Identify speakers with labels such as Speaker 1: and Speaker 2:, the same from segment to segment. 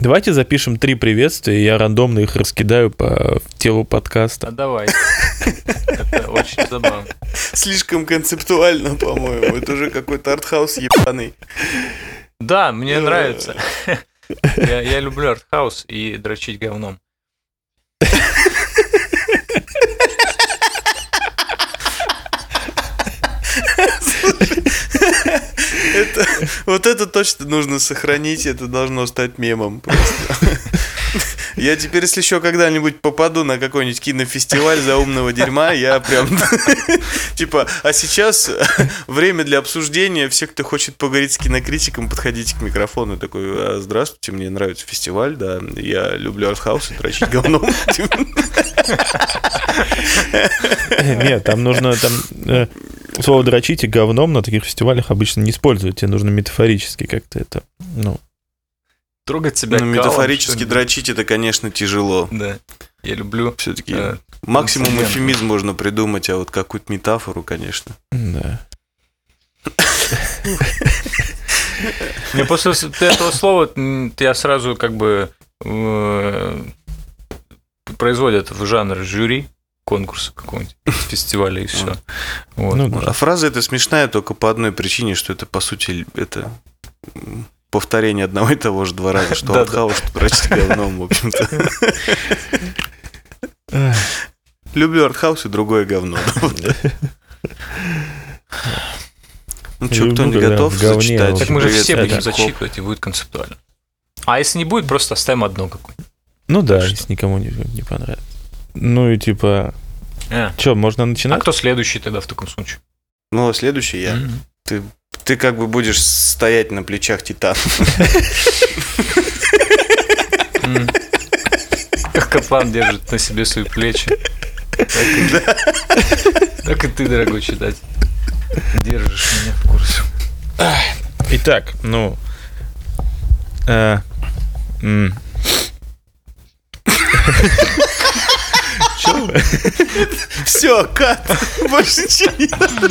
Speaker 1: Давайте запишем три приветствия, и я рандомно их раскидаю по телу подкаста.
Speaker 2: А давай. Это очень забавно.
Speaker 3: Слишком концептуально, по-моему. Это уже какой-то артхаус ебаный.
Speaker 2: Да, мне нравится. Я, я люблю артхаус и дрочить говном.
Speaker 3: Это, вот это точно нужно сохранить, это должно стать мемом просто. Я теперь, если еще когда-нибудь попаду на какой-нибудь кинофестиваль за умного дерьма, я прям... Типа, а сейчас время для обсуждения. Все, кто хочет поговорить с кинокритиком, подходите к микрофону. Такой, «А, здравствуйте, мне нравится фестиваль, да, я люблю артхаус и дрочить говном.
Speaker 1: Нет, там нужно... Там, э, слово дрочить и говном на таких фестивалях обычно не используют. Тебе нужно метафорически как-то это... Ну,
Speaker 2: Трогать себя
Speaker 3: Ну, метафорически дрочить это, конечно, тяжело.
Speaker 2: Да. Я люблю.
Speaker 3: Все-таки
Speaker 2: э,
Speaker 3: максимум эфемизм можно придумать, а вот какую-то метафору, конечно.
Speaker 1: да.
Speaker 2: Мне после этого слова я сразу как бы э, производят в жанр жюри конкурса какого-нибудь фестиваля и все. Вот.
Speaker 1: Ну,
Speaker 3: А фраза эта смешная только по одной причине, что это, по сути, это повторение одного и того же два раза, что артхаус, что дрочить говном, в общем-то. Люблю артхаус и другое говно. Ну что, кто не готов зачитать?
Speaker 2: Так мы же все будем зачитывать, и будет концептуально. А если не будет, просто оставим одно какое-нибудь.
Speaker 1: Ну да, если никому не, не понравится. Ну и типа... Что, можно
Speaker 2: А
Speaker 1: начинать?
Speaker 2: кто следующий тогда в таком случае?
Speaker 3: Ну, а следующий я. Ты, ты как бы будешь стоять на плечах титана.
Speaker 2: Как Каплан держит на себе свои плечи. Так и, так и ты, дорогой читатель, держишь меня в курсе.
Speaker 1: Итак, ну... э, вы?
Speaker 3: Все, кат. Больше ничего не надо.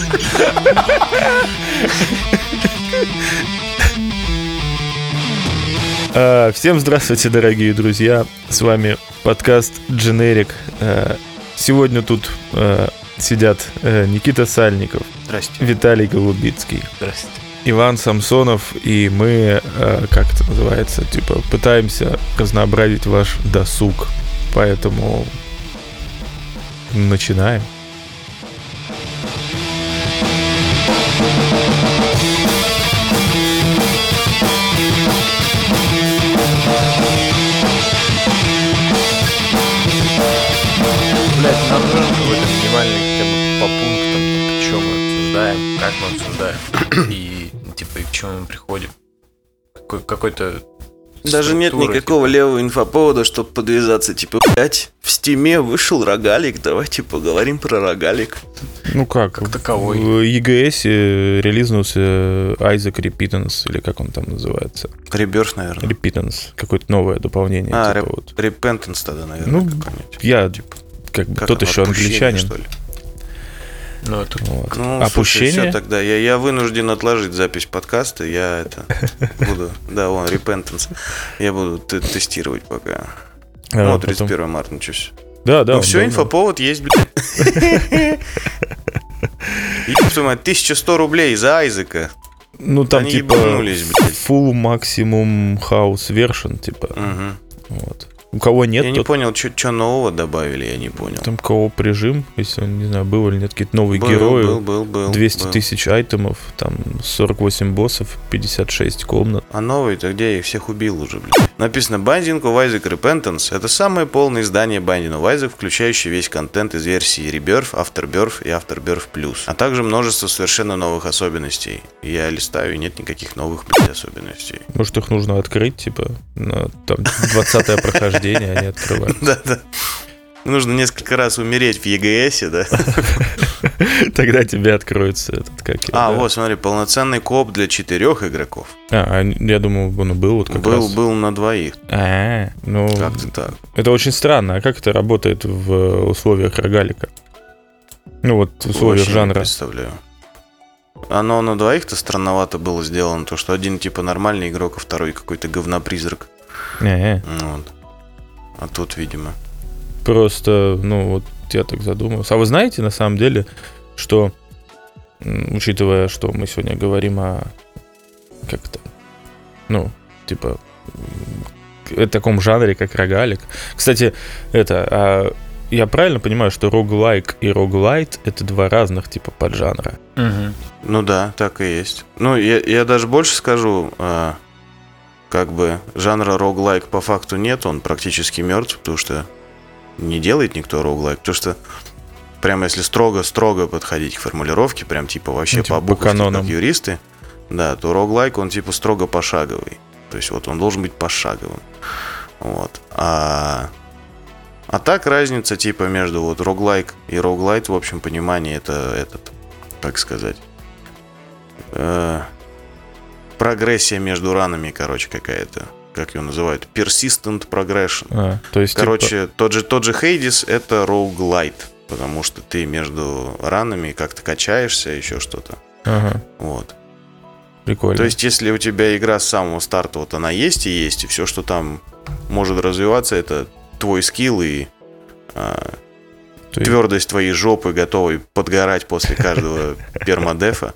Speaker 1: А, Всем здравствуйте, дорогие друзья. С вами подкаст Generic. Э, Сегодня тут э, сидят э, Никита Сальников,
Speaker 3: Здрасте.
Speaker 1: Виталий Голубицкий,
Speaker 2: Здравствуйте.
Speaker 1: Иван Самсонов, и мы, э, как это называется, типа пытаемся разнообразить ваш досуг. Поэтому начинаем.
Speaker 2: Блять, нам нужен какой-то минимальный хотя бы по пунктам, типа, что мы обсуждаем, как мы обсуждаем, и типа и к чему мы приходим. Какой- Какой-то
Speaker 3: Даже нет никакого левого инфоповода, чтобы подвязаться. Типа, блять, в стиме вышел рогалик, давайте поговорим про рогалик.
Speaker 1: Ну как?
Speaker 2: Как таковой.
Speaker 1: В EGS релизнулся Айзек Repeatance, или как он там называется.
Speaker 3: Rebirth, наверное.
Speaker 1: Repeatance, какое-то новое дополнение.
Speaker 3: А,
Speaker 1: типа
Speaker 3: реп-
Speaker 1: вот.
Speaker 3: Repentance тогда, наверное,
Speaker 1: Ну. Я
Speaker 3: Типа,
Speaker 1: как бы
Speaker 3: как
Speaker 1: тот еще англичанин.
Speaker 3: что ли?
Speaker 2: Ну, это
Speaker 1: Вот.
Speaker 3: Ну,
Speaker 1: Опущение?
Speaker 3: все тогда. Я, я вынужден отложить запись подкаста. Я это буду... Да, вон, Repentance. Я буду тестировать пока.
Speaker 1: А,
Speaker 3: Ну,
Speaker 1: потом-
Speaker 3: 31 марта, ничего себе.
Speaker 1: Да, да.
Speaker 3: ну, все, инфоповод есть, блядь. Твою мать, 1100 рублей за Айзека.
Speaker 1: Ну, там
Speaker 3: Они
Speaker 1: типа
Speaker 3: ебанулись, блядь.
Speaker 1: full maximum house version, типа.
Speaker 3: Мгм.
Speaker 1: Вот. У кого нет,
Speaker 3: Я не
Speaker 1: тот
Speaker 3: понял, что нового добавили, я не понял.
Speaker 1: там кооп режим, если, не знаю, был или нет, какие-то новые
Speaker 3: Был,
Speaker 1: герои.
Speaker 3: был, был, был,
Speaker 1: 200
Speaker 3: был.
Speaker 1: тысяч айтемов, там 48 боссов, 56 комнат.
Speaker 3: А новый-то где? Я их всех убил уже, блядь. Написано Binding of Isaac Repentance. Это самое полное издание Binding of Isaac, включающее весь контент из версии Rebirth, Afterbirth и Afterbirth Plus. А также множество совершенно новых особенностей. Я листаю, и нет никаких новых, блядь, особенностей.
Speaker 1: Может, их нужно открыть, типа, на там 20 прохождение, они открывают.
Speaker 3: Да-да. Нужно несколько раз умереть в ЕГСе, да?
Speaker 1: Тогда тебе откроется этот, как
Speaker 3: А,
Speaker 1: да.
Speaker 3: вот, смотри, полноценный коп для четырех игроков.
Speaker 1: А, а, я думал, он был вот как
Speaker 3: Был,
Speaker 1: раз.
Speaker 3: был на двоих.
Speaker 1: А, ну,
Speaker 3: Как-то так.
Speaker 1: это очень странно. А как это работает в условиях рогалика? Ну вот, в условиях
Speaker 3: Вообще не
Speaker 1: жанра.
Speaker 3: представляю. Оно на двоих-то странновато было сделано, то что один типа нормальный игрок, а второй какой-то говнопризрак.
Speaker 1: Не,
Speaker 3: Вот. А тут, видимо.
Speaker 1: Просто, ну, вот я так задумался. А вы знаете, на самом деле, что, учитывая, что мы сегодня говорим о как-то, ну, типа, о таком жанре, как рогалик. Кстати, это, а я правильно понимаю, что роглайк и роглайт — это два разных типа поджанра?
Speaker 2: Мгм.
Speaker 3: Ну да, так и есть. Ну, я, я даже больше скажу, а, как бы жанра роглайк по факту нет, он практически мертв, потому что не делает никто роглайк, потому что прямо если строго-строго подходить к формулировке, прям типа вообще
Speaker 1: Ну, типа
Speaker 3: по
Speaker 1: канонам.
Speaker 3: как юристы, да, то роглайк, он типа строго пошаговый. То есть вот он должен быть пошаговым. Вот. А, а так разница типа между вот роглайк и роглайт в общем понимании это этот, как сказать, э, прогрессия между ранами, короче, какая-то. Как ее называют? Persistent progression.
Speaker 1: А, то есть, типа,
Speaker 3: Короче, тот же, тот же Hades это роуглайт, потому что ты между ранами как-то качаешься, еще что-то.
Speaker 1: ага,
Speaker 3: Вот.
Speaker 1: прикольно.
Speaker 3: То есть, если у тебя игра с самого старта, вот она есть и есть, и все, что там может развиваться, это твой скилл и а,
Speaker 1: есть-
Speaker 3: твердость твоей жопы, готовой подгорать после каждого пермодефа,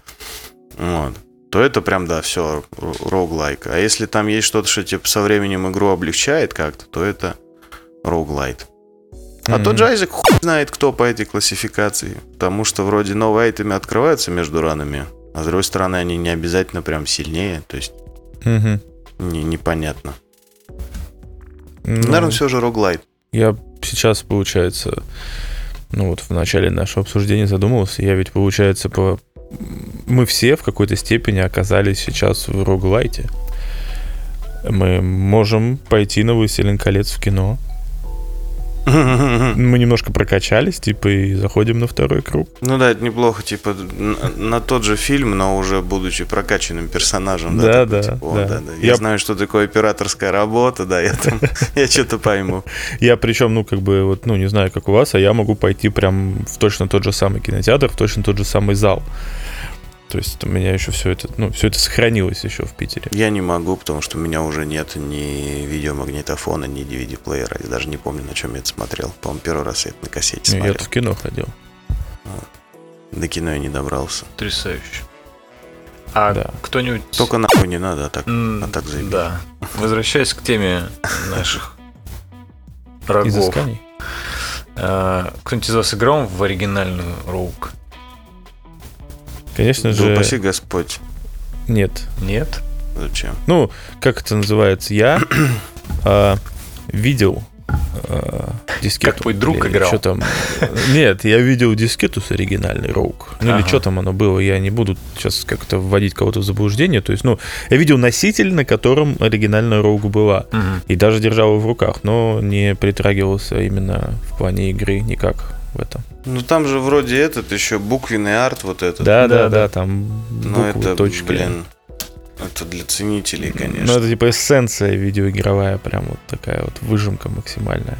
Speaker 3: вот, то это прям, да, все, роглайк. А если там есть что-то, что типа со временем игру облегчает как-то, то это роглайт. А
Speaker 1: Мгм.
Speaker 3: тот же Айзек хуй знает, кто по этой классификации. Потому что вроде новые айтемы открываются между ранами, а с другой стороны они не обязательно прям сильнее, то есть
Speaker 1: Мгм.
Speaker 3: не, непонятно.
Speaker 1: Ну,
Speaker 3: Наверное, все же роглайт.
Speaker 1: Я сейчас, получается, ну вот в начале нашего обсуждения задумался, я ведь, получается, по... мы все в какой-то степени оказались сейчас в роглайте. Мы можем пойти на «Властелин колец» в кино. Мы немножко прокачались, типа, и заходим на второй круг.
Speaker 3: Ну да, это неплохо, типа, на, тот же фильм, но уже будучи прокачанным персонажем.
Speaker 1: Да, да,
Speaker 3: типа, «О,
Speaker 1: да.
Speaker 3: да, Я- знаю, что такое операторская работа, да, я там, я что-то пойму.
Speaker 1: Я причем, ну, как бы, вот, ну, не знаю, как у вас, а я могу пойти прям в точно тот же самый кинотеатр, в точно тот же самый зал. То есть у меня еще все это, ну, все это сохранилось еще в Питере.
Speaker 3: Я не могу, потому что у меня уже нет ни видеомагнитофона, ни DVD-плеера. Я даже не помню, на чем я это смотрел. По-моему, первый раз я это на кассете
Speaker 1: Ну,
Speaker 3: смотрел.
Speaker 1: Я в кино ходил.
Speaker 3: До кино я не добрался.
Speaker 2: Потрясающе. А
Speaker 1: Да.
Speaker 2: кто-нибудь...
Speaker 3: Только нахуй не надо, а так, а так заебись.
Speaker 2: Да. Возвращаясь к теме наших.
Speaker 1: Изысканий.
Speaker 2: А, Кто-нибудь из вас играл в оригинальную Роук?
Speaker 1: Конечно
Speaker 3: Да
Speaker 1: же,
Speaker 3: упаси Господь.
Speaker 1: нет.
Speaker 2: Нет?
Speaker 3: Зачем?
Speaker 1: Ну, как это называется? Я а, видел а, дискету.
Speaker 2: Как твой друг
Speaker 1: Или
Speaker 2: играл.
Speaker 1: Что там? Нет, я видел дискету с оригинальной Роук. Ну или
Speaker 2: Ага.
Speaker 1: что там оно было, я не буду сейчас как-то вводить кого-то в заблуждение. То есть, ну, я видел носитель, на котором оригинальная Роук была.
Speaker 2: Мгм.
Speaker 1: И даже держал его в руках, но не притрагивался именно в плане игры никак в этом.
Speaker 3: Ну там же вроде этот еще буквенный арт вот этот.
Speaker 1: Да,
Speaker 2: Да,
Speaker 1: да,
Speaker 2: да.
Speaker 1: там
Speaker 3: Но
Speaker 1: буквы,
Speaker 3: это,
Speaker 1: точки.
Speaker 3: блин, это для ценителей,
Speaker 1: Ну,
Speaker 3: конечно.
Speaker 1: это типа эссенция видеоигровая, прям вот такая вот выжимка максимальная.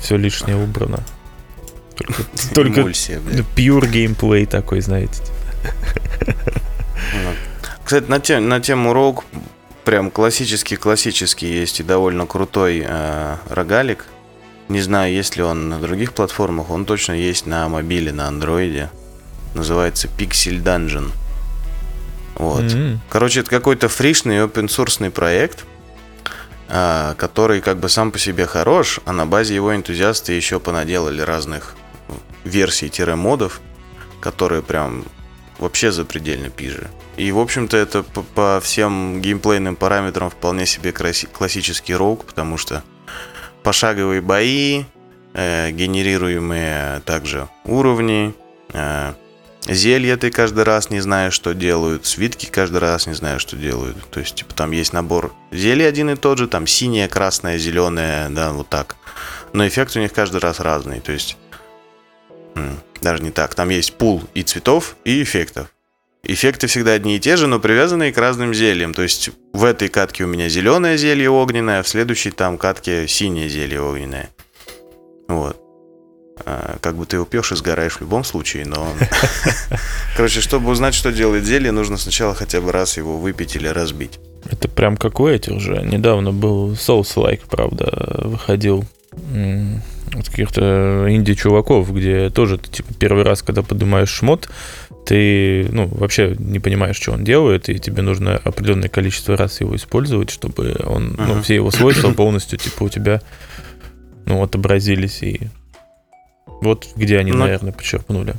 Speaker 1: Все лишнее убрано. Только, только pure геймплей такой, знаете.
Speaker 3: Вот. Кстати, на, те- на тему рог прям классический-классический есть и довольно крутой э, рогалик. Не знаю, есть ли он на других платформах. Он точно есть на мобиле, на андроиде. Называется Pixel Dungeon. Вот.
Speaker 1: М.
Speaker 3: Короче, это какой-то фришный open source проект, а, который как бы сам по себе хорош, а на базе его энтузиасты еще понаделали разных версий-модов, которые прям вообще запредельно пижи. И, в общем-то, это по, по всем геймплейным параметрам вполне себе классический роук, потому что пошаговые бои, э, генерируемые также уровни, э, Зелья ты каждый раз не знаешь, что делают. Свитки каждый раз не знаешь, что делают. То есть, типа, там есть набор зелий один и тот же, там синее, красное, зеленое, да, вот так. Но эффект у них каждый раз разный. То есть, даже не так. Там есть пул и цветов, и эффектов. Эффекты всегда одни и те же, но привязанные к разным зельям. То есть, в этой катке у меня зеленое зелье огненное, а в следующей там катке синее зелье огненное. Вот. А, Как бы ты его пьешь и сгораешь в любом случае, но... Короче, чтобы узнать, что делает зелье, нужно сначала хотя бы раз его выпить или разбить.
Speaker 1: Это прям как у этих же. Недавно был Souls-like, правда, выходил каких-то инди-чуваков, где тоже ты, типа, первый раз, когда поднимаешь шмот, ты, ну, вообще не понимаешь, что он делает, и тебе нужно определенное количество раз его использовать, чтобы он, ну,
Speaker 3: Ага.
Speaker 1: все его свойства полностью, типа, у тебя, ну, отобразились, и вот где они,
Speaker 3: Ну,
Speaker 1: наверное, подчеркнули.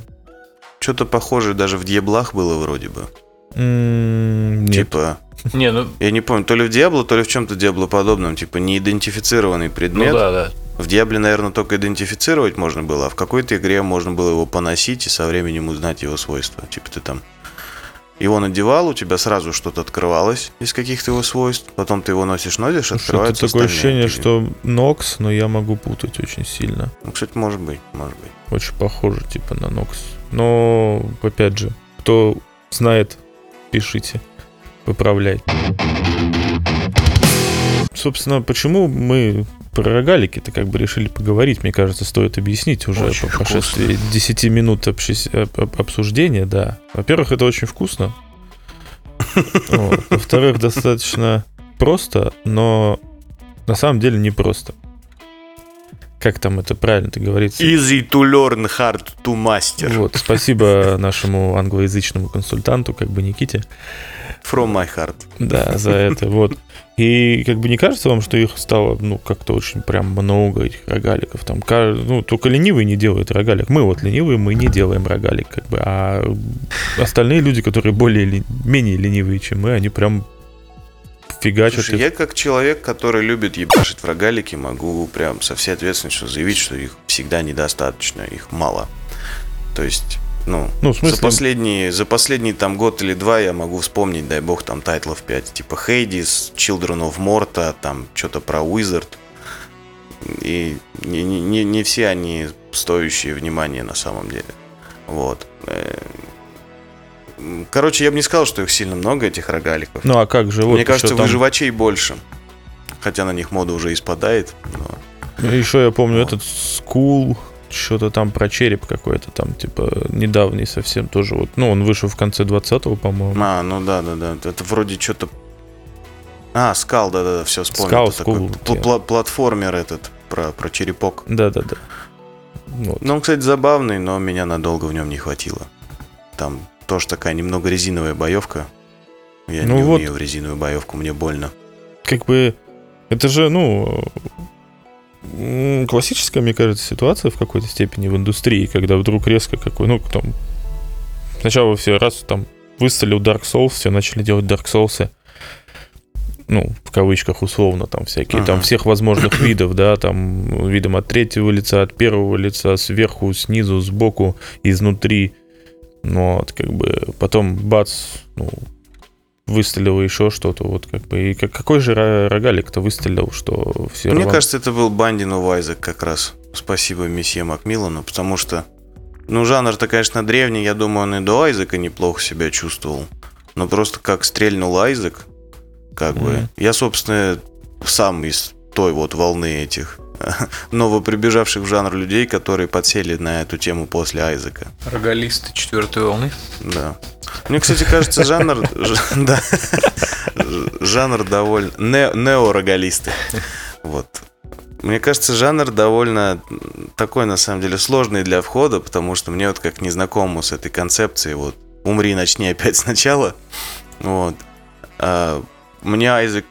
Speaker 3: Что-то похожее даже в Дьяблах было вроде бы.
Speaker 1: Нет.
Speaker 3: Типа,
Speaker 2: Не, ну,
Speaker 3: я не помню, то ли в Диабло, то ли в чем-то Диабло подобном. Типа, неидентифицированный
Speaker 2: ну
Speaker 3: предмет.
Speaker 2: да, да.
Speaker 3: В Диабле, наверное, только идентифицировать можно было, а в какой-то игре можно было его поносить и со временем узнать его свойства. Типа ты там его надевал, у тебя сразу что-то открывалось из каких-то его свойств, потом ты его носишь, носишь,
Speaker 1: Что-то
Speaker 3: открывается
Speaker 1: такое
Speaker 3: остальные.
Speaker 1: ощущение, что Нокс, но я могу путать очень сильно.
Speaker 3: Ну, кстати, может быть, может быть.
Speaker 1: Очень похоже, типа, на Нокс. Но, опять же, кто знает, пишите, выправляйте. Собственно, почему мы про рогалики-то как бы решили поговорить, мне кажется, стоит объяснить уже
Speaker 2: Очень
Speaker 1: по прошествии 10 минут общес- об- об- обсуждения, да. Во-первых, это очень вкусно. Во-вторых, достаточно просто, но на самом деле не просто. Как там это правильно-то говорится?
Speaker 3: Easy to learn, hard to master.
Speaker 1: Вот, спасибо нашему англоязычному консультанту, как бы Никите,
Speaker 3: From my heart.
Speaker 1: да, за это, вот. И как бы не кажется вам, что их стало, ну, как-то очень прям много этих рогаликов? Там, ну, только ленивые не делают рогалик. Мы вот ленивые, мы не делаем рогалик, как бы. А остальные люди, которые более, ли- менее ленивые, чем мы, они прям фигачат
Speaker 3: Слушай,
Speaker 1: их.
Speaker 3: я как человек, который любит ебашить в рогалики, могу прям со всей ответственностью заявить, что их всегда недостаточно, их мало. То есть, ну,
Speaker 1: Ну, в смысле,
Speaker 3: за последние, за последний там год или два я могу вспомнить, дай бог, там тайтлов 5, типа Hades, Children of Morta, там что-то про Wizard. И не, не- не, все они стоящие внимания на самом деле. Вот. Э, Короче, я бы не сказал, что их сильно много, этих рогаликов.
Speaker 1: ну, а как же? Вот
Speaker 3: Мне кажется,
Speaker 1: там-
Speaker 3: выживачей больше. Хотя на них мода уже испадает. но-
Speaker 1: Еще я помню
Speaker 3: Вот.
Speaker 1: этот Skul, что-то там про череп какой-то там, типа, недавний совсем тоже. Вот, ну, он вышел в конце 20-го, по-моему.
Speaker 3: А, ну да, да, да. Это вроде что-то. А, Skul, да, да, да, все вспомнил.
Speaker 1: Skul,
Speaker 3: Это такой
Speaker 1: Skul,
Speaker 3: пл- пла- платформер этот про, про черепок.
Speaker 1: Да-да-да. Вот.
Speaker 3: Ну, он, кстати, забавный, но меня надолго в нем не хватило. Там тоже такая немного резиновая боевка. Я
Speaker 1: Ну
Speaker 3: не
Speaker 1: вот.
Speaker 3: умею в резиновую боевку, мне больно.
Speaker 1: Как бы, это же, ну, классическая, мне кажется, ситуация в какой-то степени в индустрии, когда вдруг резко какой, ну, там, сначала все раз там выстрелил Dark Souls, все начали делать Dark Souls, ну, в кавычках условно, там всякие, там
Speaker 3: Ага.
Speaker 1: всех возможных видов, да, там видом от третьего лица, от первого лица, сверху, снизу, сбоку, изнутри. Ну, вот, как бы, потом бац, ну, выстрелило еще что-то, вот как бы. И как, какой же ро- рогалик-то выстрелил, что все
Speaker 3: Мне
Speaker 1: рван-
Speaker 3: кажется, это был Бандин Isaac как раз. Спасибо месье Макмиллану, потому что, ну, жанр-то, конечно, древний, я думаю, он и до Айзека неплохо себя чувствовал. Но просто как стрельнул Айзек, как бы...
Speaker 1: Мгм.
Speaker 3: Я, собственно, сам из той вот волны этих новоприбежавших в жанр людей, которые подсели на эту тему после Айзека.
Speaker 2: Рогалисты четвертой волны.
Speaker 3: Да. Мне, кстати, кажется, жанр... Да. Жанр довольно... не- Неорогалисты. Вот. Мне кажется, жанр довольно такой, на самом деле, сложный для входа, потому что мне вот как незнакомому с этой концепцией, вот, умри, начни опять сначала, вот. А мне Айзек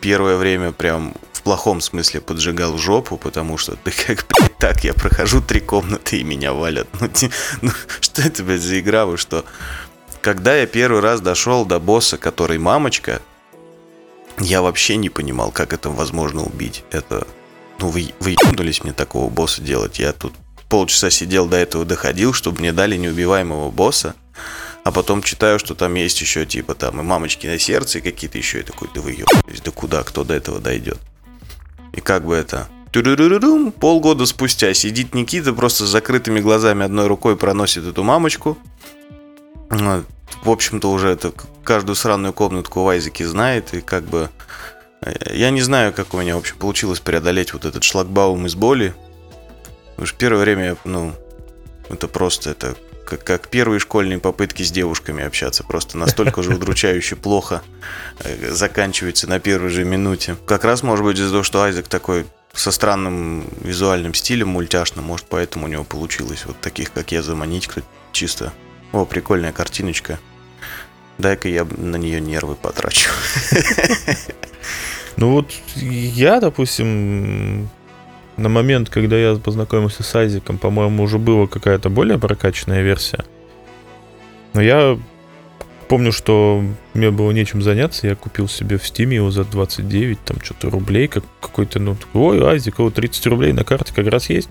Speaker 3: первое время прям в плохом смысле поджигал жопу, потому что ты как, блядь, так, я прохожу три комнаты и меня валят. Ну, ти- ну, что это, блядь, за игра, вы что? Когда я первый раз дошел до босса, который мамочка, я вообще не понимал, как это возможно убить. Это, ну, вы, вы ебнулись мне такого босса делать. Я тут полчаса сидел до этого доходил, чтобы мне дали неубиваемого босса. А потом читаю, что там есть еще типа там и мамочки на сердце, и какие-то еще. И такой, да вы ебнулись, да куда, кто до этого дойдет? И как бы это... Тю-ру-ру-ру-рум, Полгода спустя сидит Никита, просто с закрытыми глазами одной рукой проносит эту мамочку. В общем-то, уже это каждую сраную комнатку в Айзеке знает. И как бы... э, Я не знаю, как у меня, в общем, получилось преодолеть вот этот шлагбаум из боли. Что первое время, ну, это просто это как, как первые школьные попытки с девушками общаться. Просто настолько же удручающе плохо э, заканчивается на первой же минуте. Как раз, может быть, из-за того, что Айзек такой со странным визуальным стилем мультяшным, может, поэтому у него получилось вот таких, как я, заманить кто чисто. О, прикольная картиночка. Дай-ка я на нее нервы потрачу.
Speaker 1: Ну вот я, допустим, на момент, когда я познакомился с Айзиком, по-моему, уже была какая-то более прокачанная версия. Но я помню, что мне было нечем заняться, я купил себе в Стиме его за 29, там что-то рублей, как какой-то, ну, такой, ой, Айзик, вот 30 рублей на карте как раз есть.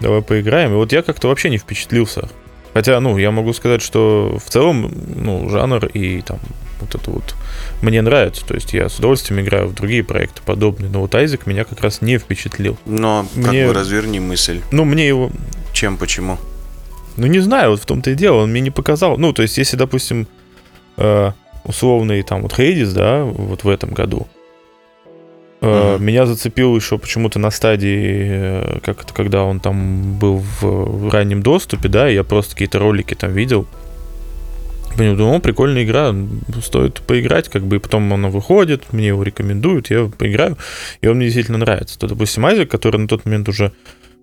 Speaker 1: Давай поиграем. И вот я как-то вообще не впечатлился. Хотя, ну, я могу сказать, что в целом, ну, жанр и там вот это вот мне нравится. То есть я с удовольствием играю в другие проекты подобные. Но вот Айзек меня как раз не впечатлил.
Speaker 3: Но как
Speaker 1: Мне-
Speaker 3: бы разверни мысль.
Speaker 1: Ну, мне его...
Speaker 3: Чем, почему?
Speaker 1: Ну, не знаю, вот в том-то и дело. Он мне не показал. Ну, то есть, если, допустим, э, условный там вот Хейдис, да, вот в этом году,
Speaker 3: Мгм.
Speaker 1: меня зацепил еще почему-то на стадии, э, как это, когда он там был в раннем доступе, да, я просто какие-то ролики там видел. Понял, думал, «О, прикольная игра, стоит поиграть, как бы, и потом она выходит, мне его рекомендуют, я поиграю, и он мне действительно нравится. То, допустим, Айзек, который на тот момент уже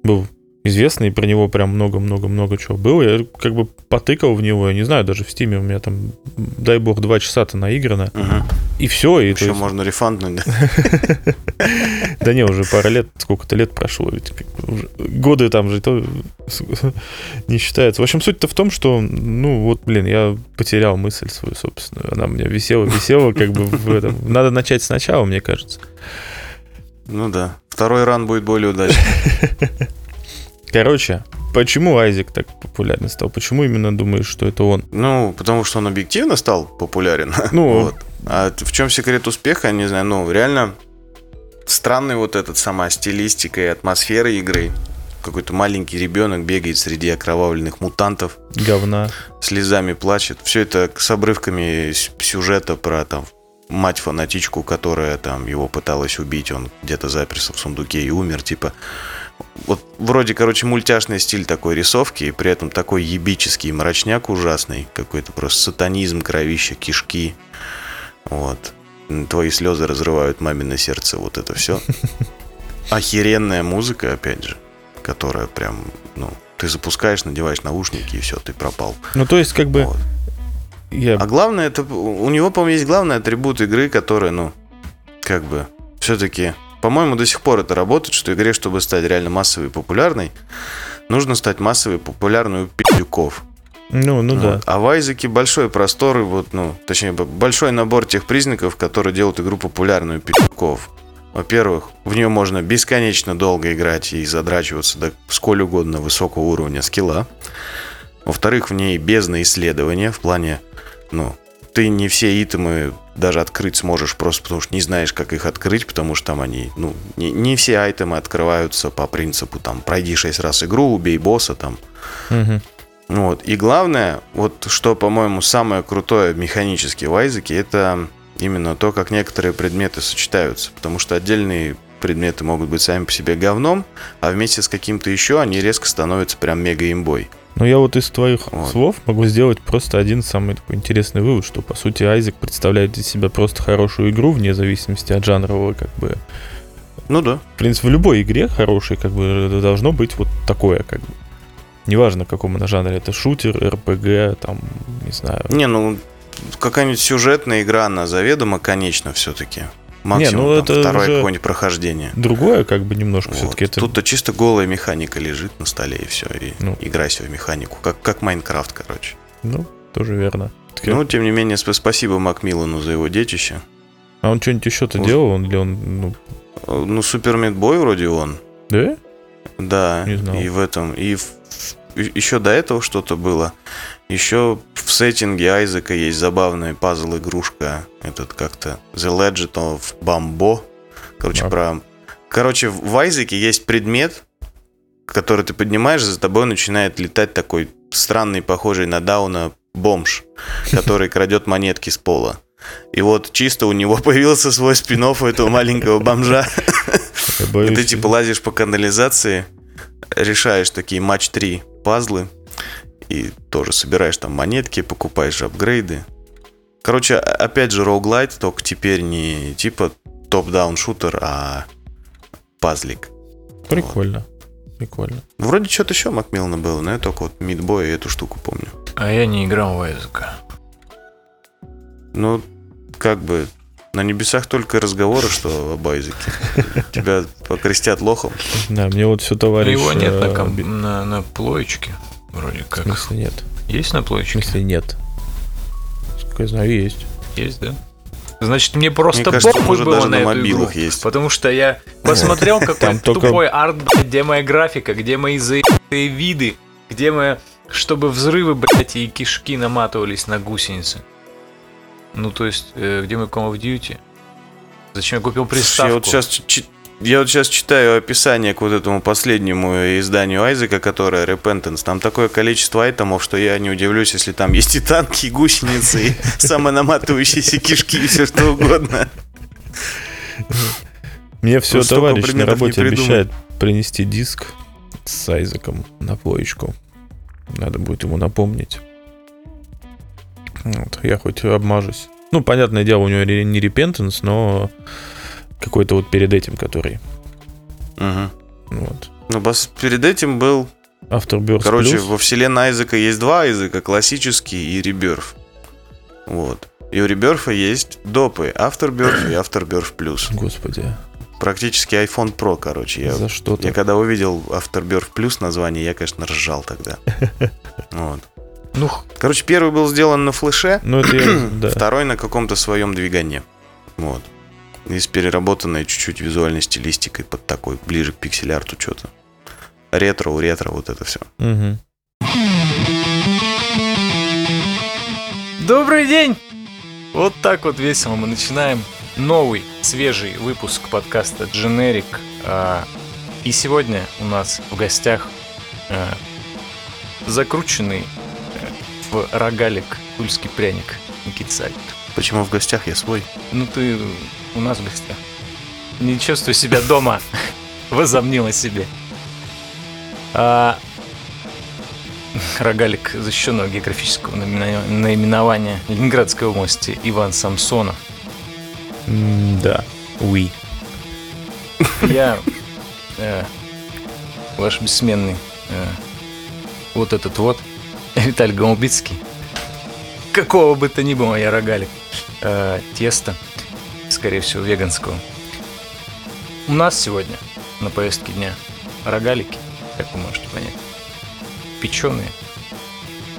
Speaker 1: был известный, про него прям много-много-много чего было, я как бы потыкал в него, я не знаю, даже в Стиме у меня там, дай бог, два часа-то наиграно,
Speaker 3: Угу.
Speaker 1: и все, и
Speaker 3: Еще
Speaker 1: есть-
Speaker 3: можно рефанднуть, да?
Speaker 1: не, уже пара лет, сколько-то лет прошло, ведь годы там же то не считается. В общем, суть-то в том, что, ну вот, блин, я потерял мысль свою собственную. Она у меня висела, висела, как бы в этом. Надо начать сначала, мне кажется.
Speaker 3: Ну да. Второй ран будет более удачный.
Speaker 1: Короче, почему Айзек так популярен стал? Почему именно думаешь, что это он?
Speaker 3: Ну, потому что он объективно стал популярен.
Speaker 1: Ну.
Speaker 3: Вот. А в чем секрет успеха, не знаю, ну, реально странный вот этот сама стилистика и атмосфера игры. Какой-то маленький ребенок бегает среди окровавленных мутантов,
Speaker 1: Говна.
Speaker 3: слезами плачет. Все это с обрывками сюжета про там мать-фанатичку, которая там его пыталась убить, он где-то заперся в сундуке и умер, типа. Вот вроде, короче, мультяшный стиль такой рисовки, и при этом такой ебический мрачняк ужасный, какой-то просто сатанизм, кровища, кишки. Вот. Твои слезы разрывают мамино сердце, вот это все. Охеренная музыка, опять же, которая прям, ну, ты запускаешь, надеваешь наушники, и все, ты пропал.
Speaker 1: Ну, то есть, как бы,
Speaker 3: Вот.
Speaker 1: я...
Speaker 3: А главное, это у него, по-моему, есть главный атрибут игры, который, ну, как бы, все-таки, по-моему, до сих пор это работает, что игре, чтобы стать реально массовой и популярной, нужно стать массовой и популярной у пи***юков.
Speaker 1: Ну, ну да.
Speaker 3: Вот. А в Айзеке большой простор, и вот, ну, точнее, большой набор тех признаков, которые делают игру популярной у пи***юков. Во-первых, в нее можно бесконечно долго играть и задрачиваться до сколь угодно высокого уровня скилла. Во-вторых, в ней бездна исследования в плане, ну, ты не все итемы даже открыть сможешь просто потому, что не знаешь, как их открыть, потому что там они, ну, не, не все айтемы открываются по принципу, там, пройди 6 раз игру, убей босса, там,
Speaker 1: Мгм.
Speaker 3: вот. И главное, вот что, по-моему, самое крутое механически в Айзеке, это именно то, как некоторые предметы сочетаются. Потому что отдельные предметы могут быть сами по себе говном, а вместе с каким-то еще они резко становятся прям мега-имбой.
Speaker 1: Ну, я вот из твоих
Speaker 3: Вот.
Speaker 1: слов могу сделать просто один самый такой интересный вывод, что, по сути, Айзек представляет из себя просто хорошую игру, вне зависимости от жанрового, как бы...
Speaker 3: Ну да.
Speaker 1: В принципе, в любой игре хорошей, как бы, должно быть вот такое, как бы. Неважно, каком она жанре, это шутер, РПГ, там, не знаю.
Speaker 3: Не, ну, какая-нибудь сюжетная игра, она заведомо конечна все-таки. Максимум
Speaker 1: ну
Speaker 3: там,
Speaker 1: это
Speaker 3: второе какое-нибудь прохождение.
Speaker 1: Другое, как бы, немножко
Speaker 3: Вот.
Speaker 1: все-таки это...
Speaker 3: Тут-то чисто голая механика лежит на столе и все. И
Speaker 1: Ну.
Speaker 3: играйся в механику. Как, как Майнкрафт, короче.
Speaker 1: Ну, тоже верно. Так я-
Speaker 3: Ну, тем не менее, сп- спасибо Макмиллану за его детище.
Speaker 1: А он что-нибудь еще-то
Speaker 3: Уж-
Speaker 1: делал? Он, или он, ну,
Speaker 3: Э, Ну, Супер Мидбой вроде он.
Speaker 1: да?
Speaker 3: Да.
Speaker 1: Не знал.
Speaker 3: И в этом. И в- и- еще до этого что-то было. Еще в сеттинге Айзека есть забавная пазл-игрушка. Этот как-то The Legend of Bambo. Короче,
Speaker 1: А.
Speaker 3: про... Короче, в Айзеке есть предмет, который ты поднимаешь, за тобой начинает летать такой странный, похожий на Дауна бомж, который крадет монетки с пола. И вот чисто у него появился свой спин у этого маленького бомжа. И ты типа лазишь по канализации, решаешь такие матч 3 пазлы, и тоже собираешь там монетки, покупаешь апгрейды. Короче, опять же, роуглайт, только теперь не типа топ-даун шутер, а пазлик.
Speaker 1: Прикольно. Прикольно.
Speaker 3: Вроде что-то еще Макмиллана было, но я только вот Мидбой эту штуку помню.
Speaker 2: А я не играл в Айзека.
Speaker 3: Ну, как бы на небесах только и разговоры, что об Айзеке. Тебя покрестят лохом.
Speaker 1: Да, мне вот все
Speaker 2: Но
Speaker 1: товарищ...
Speaker 2: его нет на,
Speaker 1: э,
Speaker 2: ком-
Speaker 1: би-
Speaker 2: на, на плоечке. Вроде
Speaker 1: В
Speaker 2: как.
Speaker 1: смысле нет?
Speaker 2: Есть на
Speaker 1: В
Speaker 2: плоечке?
Speaker 1: смысле нет? Сколько я знаю, есть.
Speaker 2: Есть, да? Значит, мне просто
Speaker 3: Мне кажется,
Speaker 2: похуй было
Speaker 3: даже
Speaker 2: на
Speaker 3: на
Speaker 2: эту игру,
Speaker 3: есть.
Speaker 2: Потому что я посмотрел, какой тупой арт, где моя графика, где мои заебанные виды, где мы, чтобы взрывы, блядь, и кишки наматывались на гусеницы. Ну, то есть, э, где мы Call of Duty? Зачем я купил приставку?
Speaker 3: Я вот сейчас я вот сейчас читаю описание к вот этому последнему изданию Айзека, которое Repentance. Там такое количество айтемов, что я не удивлюсь, если там есть и танки, и гусеницы, и самонаматывающиеся кишки, и все что угодно.
Speaker 1: Мне все
Speaker 3: Просто столько
Speaker 1: товарищ на работе обещает принести диск с Айзеком на плоечку. Надо будет ему напомнить. Вот, я хоть обмажусь. Ну, понятное дело, у него не Repentance, но какой-то вот перед этим, который.
Speaker 3: Мгм.
Speaker 1: Вот.
Speaker 3: Ну, бас- перед этим был
Speaker 1: Afterbirth
Speaker 3: Короче,
Speaker 1: Plus.
Speaker 3: во вселенной Айзека есть два Айзека, классический и Реберф. Вот. И у Реберфа есть допы Afterbirth и Afterbirth Plus.
Speaker 1: Господи,
Speaker 3: Практически iPhone Pro, короче. Я,
Speaker 1: за что-то.
Speaker 3: я когда увидел Afterbirth Plus название, я, конечно, ржал тогда. Вот.
Speaker 2: Ну,
Speaker 3: Короче, первый был сделан на флеше,
Speaker 1: Ну, это я, да.
Speaker 3: второй на каком-то своем двигане. Вот. И с переработанной чуть-чуть визуальной стилистикой под такой, ближе к пиксель-арту что-то. Ретро, у ретро, вот это все.
Speaker 1: Мгм.
Speaker 2: Добрый день! Вот так вот весело мы начинаем новый, свежий выпуск подкаста Generic. А, И сегодня у нас в гостях а, закрученный э, в рогалик тульский пряник Никита Савик.
Speaker 3: Почему в гостях я свой?
Speaker 2: Ну ты у нас в гостях. Не чувствуй себя дома. Возомнил о себе. А, рогалик защищенного географического наименования Ленинградской области Иван Самсонов.
Speaker 1: Да. Уи.
Speaker 2: Я э, ваш бессменный э, вот этот вот Виталий Голубицкий. Какого бы то ни было я рогалик. Э, тесто, скорее всего, веганского. У нас сегодня на повестке дня рогалики, как вы можете понять. Печеные,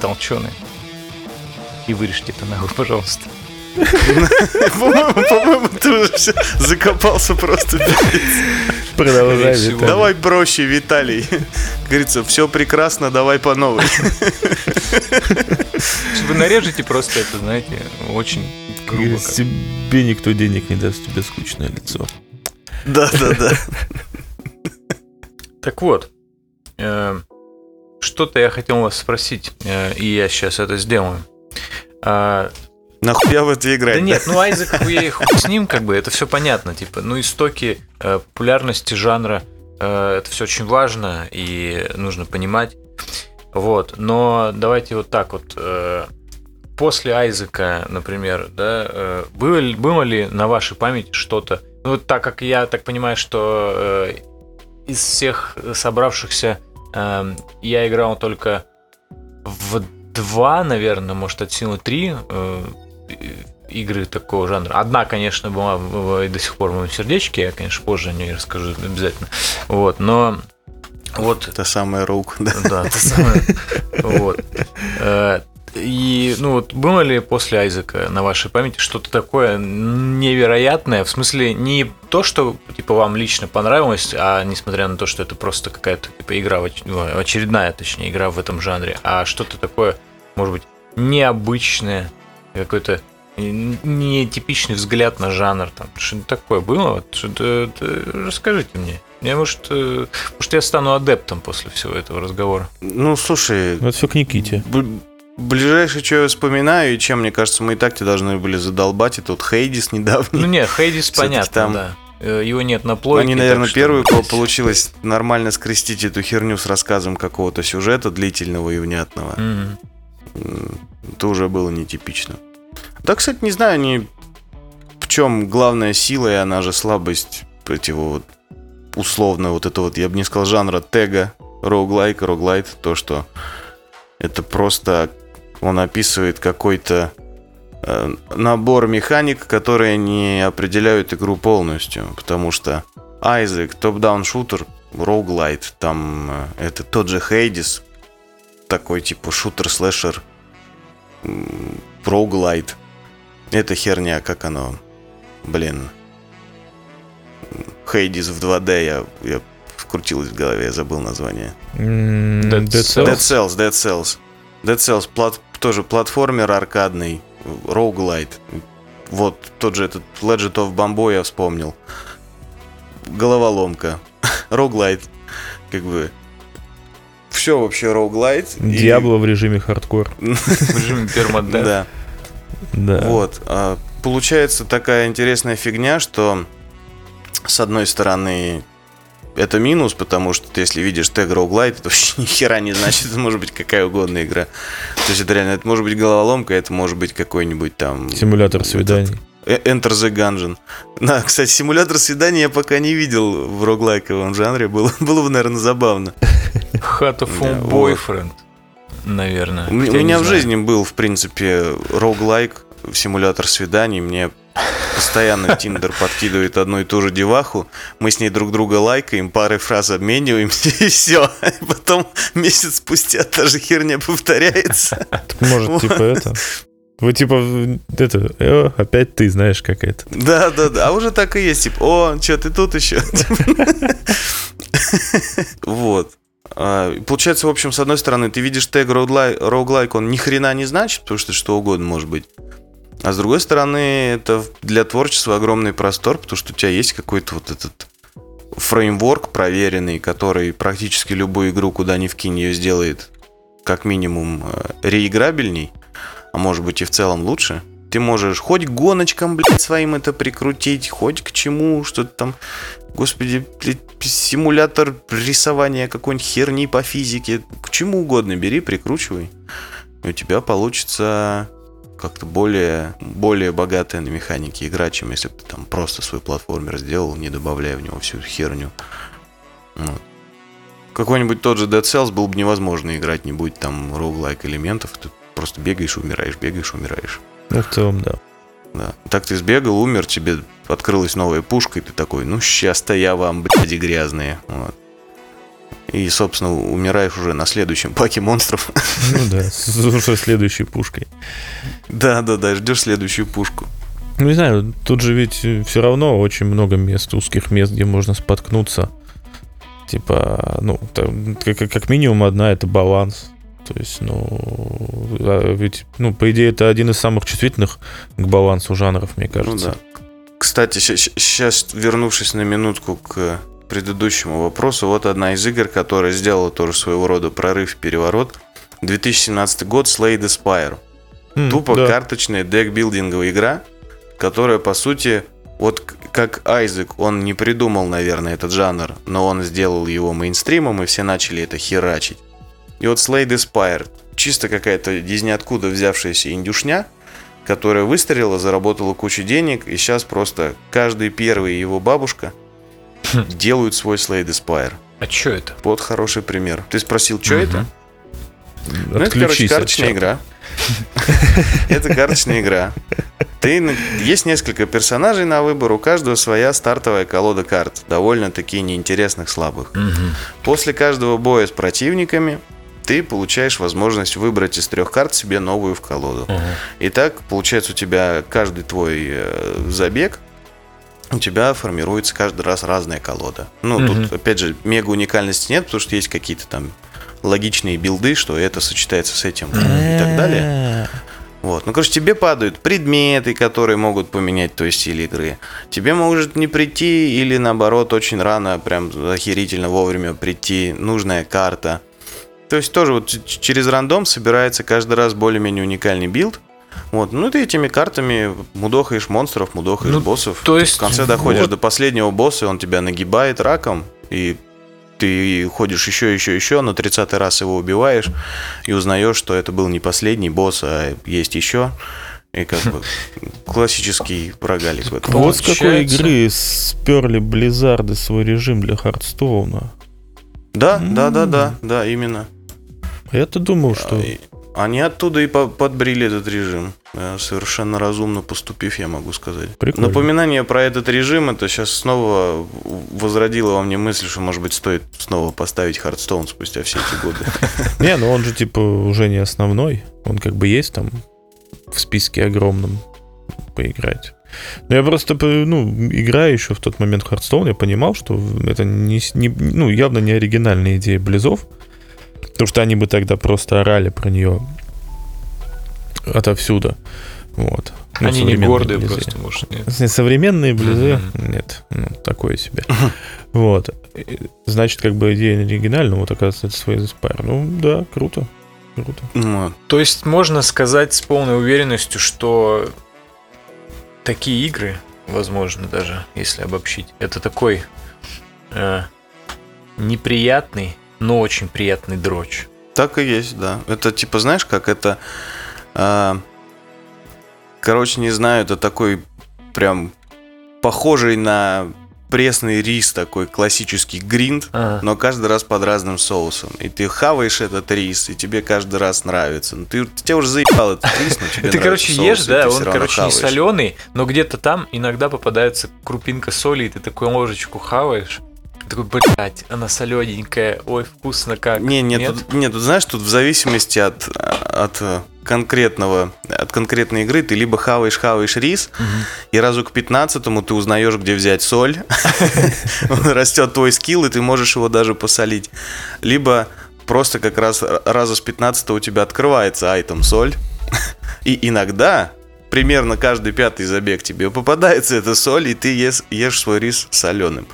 Speaker 2: толченые. И вырежьте это нахуй, пожалуйста.
Speaker 3: По-моему, ты уже все закопался просто.
Speaker 1: Продолжай. Виталий.
Speaker 3: Давай проще, Виталий. Как Говорится, все прекрасно, давай по новой.
Speaker 2: Вы нарежете просто это, знаете, очень грубо. как.
Speaker 1: Тебе никто денег не даст, у тебя скучное лицо.
Speaker 3: Да, да, да.
Speaker 2: Так вот, э, что-то я хотел вас спросить, э, и я сейчас это сделаю. А,
Speaker 3: Нахуя в это играть?
Speaker 2: да нет, ну Айзек Уэй, хуй с ним, как бы, это все понятно, типа, ну истоки э, популярности жанра, это все очень важно и нужно понимать. Вот, но давайте вот так вот. Э, После Айзека, например, да, э, было, ли- было ли на вашей памяти что-то? Ну, так как я так понимаю, что э, из всех собравшихся эм, я играл только в два, наверное, может, от силы три э, игры такого жанра. Одна, конечно, была в- и до сих пор в моем сердечке, я, конечно, позже о ней расскажу обязательно. Вот, но вот
Speaker 3: Это самая рук, да.
Speaker 2: да, то самое. Вот. И, ну вот, было ли после Айзека на вашей памяти что-то такое невероятное? В смысле, не то, что, типа, вам лично понравилось, а несмотря на то, что это просто какая-то, типа, игра, ну, очередная, точнее, игра в этом жанре, а что-то такое, может быть, необычное, какой-то нетипичный взгляд на жанр, там, что-то такое было? Вот Что-то, это- расскажите мне. Я, может, э, может, я стану адептом после всего этого разговора.
Speaker 3: Ну, слушай,
Speaker 1: Ну, это все к Никите.
Speaker 3: б- ближайшее, что я вспоминаю, и чем, мне кажется, мы и так тебя должны были задолбать, это вот Хейдис
Speaker 2: Ну
Speaker 3: недавний.
Speaker 2: не, Хейдис понятно,
Speaker 3: там-
Speaker 2: да. Э, Его нет на плойке.
Speaker 3: Они, наверное,
Speaker 2: что,
Speaker 3: первые, у кого получилось нормально скрестить эту херню с рассказом какого-то сюжета длительного и внятного. М, Это уже было нетипично. Да, кстати, не знаю, они в чем главная сила и она же слабость против вот условно вот это вот, я бы не сказал, жанра тега, роуглайк, роглайт, то, что это просто он описывает какой-то э, набор механик, которые не определяют игру полностью, потому что Айзек, топ-даун шутер, роуглайт, там э, это тот же Хейдис, такой типа шутер-слэшер, м, роуглайт. Это херня, как оно, блин, Хейдис в 2D, я, я вкрутилось в голове, я забыл название.
Speaker 1: М,
Speaker 2: Dead
Speaker 1: Dead
Speaker 2: Cells.
Speaker 3: Dead.
Speaker 1: Cells,
Speaker 3: Dead Cells. Dead Cells, плат- тоже платформер аркадный, роуглайт. Вот тот же этот Legend of Bambo я вспомнил. Головоломка. Roguelite. Как бы... Все вообще roguelite. и-
Speaker 1: Diablo в режиме хардкор.
Speaker 2: В режиме permadeath.
Speaker 3: Да.
Speaker 1: Да.
Speaker 3: Вот. а, Получается такая интересная фигня, что с одной стороны это минус, потому что ты, если видишь тег roguelite, это вообще ни хера не значит, это может быть какая угодно игра. То есть это реально, это может быть головоломка, это может быть какой-нибудь там...
Speaker 1: Симулятор свиданий.
Speaker 3: э, Enter the Gungeon. Да, кстати, симулятор свидания я пока не видел в роглайковом жанре. Было, было бы, наверное, забавно.
Speaker 2: Heart of
Speaker 3: Да, вот.
Speaker 2: Boyfriend, наверное.
Speaker 3: У меня в жизни был, в принципе, роглайк, симулятор свиданий. Мне постоянно Тиндер подкидывает одну и ту же деваху. Мы с ней друг друга лайкаем, пары фраз обмениваемся, и все. И потом месяц спустя та же херня повторяется.
Speaker 1: Может, типа это... Вы типа, это, э, опять ты знаешь, как это.
Speaker 3: Да, да, да. А уже так и есть. Типа, о, что ты тут еще? Вот. А, Получается, в общем, с одной стороны, ты видишь тег роуглай- роуглайк, он ни хрена не значит, потому что что угодно может быть. А с другой стороны, это для творчества огромный простор, потому что у тебя есть какой-то вот этот фреймворк проверенный, который практически любую игру, куда ни вкинь, ее сделает как минимум э, реиграбельней, а может быть и в целом лучше. Ты можешь хоть гоночкам, блядь, своим это прикрутить, хоть к чему, что-то там, господи, блядь, симулятор рисования какой-нибудь херни по физике, к чему угодно бери, прикручивай. И у тебя получится как-то более, более богатая на механике игра, чем если бы ты там просто свой платформер сделал, не добавляя в него всю эту херню. Вот. Какой-нибудь тот же Dead Cells был бы невозможно играть, не будет там роуглайк элементов, ты просто бегаешь умираешь, бегаешь умираешь.
Speaker 1: Ну, в целом, да.
Speaker 3: Да. Так ты сбегал, умер, тебе открылась новая пушка, и ты такой, ну сейчас-то я вам, бляди, грязные. Вот. И, собственно, умираешь уже на следующем паке монстров.
Speaker 1: Ну да, с уже следующей пушкой.
Speaker 3: Да, да, да, ждешь следующую пушку.
Speaker 1: Ну, не знаю, тут же ведь все равно очень много мест, узких мест, где можно споткнуться. Типа, ну, там, как, как минимум одна это баланс. То есть, ну, а ведь, ну, по идее, это один из самых чувствительных к балансу жанров, мне
Speaker 3: Ну
Speaker 1: кажется.
Speaker 3: да. Кстати, сейчас, вернувшись на минутку к предыдущему вопросу, вот одна из игр, которая сделала тоже своего рода прорыв, переворот. 2017 год Slay the Spire.
Speaker 1: М,
Speaker 3: Тупо
Speaker 1: да.
Speaker 3: карточная декбилдинговая игра, которая, по сути, вот как Айзек, он не придумал, наверное, этот жанр, но он сделал его мейнстримом, и все начали это херачить. И вот Slay the Spire, чисто какая-то из ниоткуда взявшаяся индюшня, которая выстрелила, заработала кучу денег, и сейчас просто каждый первый его бабушка делают свой Slay the Spire.
Speaker 2: А что это?
Speaker 3: Вот хороший пример. Ты спросил, что это? Ну, это, короче, карточная игра. Это карточная игра. Ты, есть несколько персонажей на выбор, у каждого своя стартовая колода карт, довольно-таки неинтересных, слабых. После каждого боя с противниками ты получаешь возможность выбрать из трех карт себе новую в колоду. Итак, получается у тебя каждый твой э, забег, у тебя формируется каждый раз разная колода. Ну,
Speaker 2: Мгм.
Speaker 3: тут, опять же, мега уникальности нет, потому что есть какие-то там логичные билды, что это сочетается с этим и так далее. Вот. Ну, короче, тебе падают предметы, которые могут поменять твой стиль игры. Тебе может не прийти или, наоборот, очень рано, прям охерительно вовремя прийти нужная карта. То есть тоже вот через рандом собирается каждый раз более-менее уникальный билд. Вот, ну ты этими картами мудохаешь монстров, мудохаешь
Speaker 2: Ну,
Speaker 3: боссов.
Speaker 2: то есть
Speaker 3: в конце доходишь
Speaker 2: вот-
Speaker 3: до последнего босса, и он тебя нагибает раком, и ты ходишь еще, еще, еще, на 30 раз его убиваешь, и узнаешь, что это был не последний босс, а есть еще. И как бы классический рогалик в этом.
Speaker 1: Вот с какой игры сперли Близзарды свой режим для Хардстоуна.
Speaker 3: Да, да, да, да, да, именно.
Speaker 1: А я-то думал, что...
Speaker 3: Они оттуда и по- подбрили этот режим. Э, Совершенно разумно поступив, я могу сказать.
Speaker 1: Прикольно.
Speaker 3: Напоминание про этот режим, это сейчас снова возродило во мне мысль, что, может быть, стоит снова поставить Хардстоун спустя все эти годы.
Speaker 1: Не, ну он же типа уже не основной. Он как бы есть там в списке огромном поиграть. Но я просто, ну, играя еще в тот момент в Hearthstone, я понимал, что это не, не- ну, явно не оригинальная идея Близов. Потому что они бы тогда просто орали про нее отовсюду. Вот. Ну,
Speaker 2: Они не гордые
Speaker 1: Близы.
Speaker 2: просто, может, нет.
Speaker 1: Не, Современные близы?
Speaker 2: Мгм.
Speaker 1: Нет, ну, такое себе. Вот. Значит, как бы идея оригинальная, вот оказывается, это свой Inspire. Ну, да, круто. Круто.
Speaker 3: Ну,
Speaker 2: То есть можно сказать с полной уверенностью, что такие игры, возможно, даже если обобщить, это такой э, неприятный, но очень приятный дрочь.
Speaker 3: Так и есть, да. Это типа, знаешь, как это... а, короче, не знаю, это такой прям похожий на пресный рис такой классический гринд,
Speaker 2: Ага.
Speaker 3: но каждый раз под разным соусом. И ты хаваешь этот рис, и тебе каждый раз нравится. Ну, ты, тебя уже заебал этот рис, но тебе
Speaker 2: Ты, короче,
Speaker 3: соус,
Speaker 2: ешь, да, он, короче, не
Speaker 3: хаваешь.
Speaker 2: соленый, но где-то там иногда попадается крупинка соли, и ты такую ложечку хаваешь. Такой, блядь, она солененькая, ой, вкусно как.
Speaker 3: Не, нет, Тут, нет, тут знаешь, тут в зависимости от, от э, конкретного, от конкретной игры ты либо хаваешь, хаваешь рис,
Speaker 2: Мгм.
Speaker 3: и разу к 15 ты узнаешь, где взять соль. Растет твой скилл, и ты можешь его даже посолить. Либо просто как раз раза с 15 у тебя открывается айтем соль. И иногда, примерно каждый пятый забег тебе попадается эта соль, и ты ешь, ешь свой рис соленым.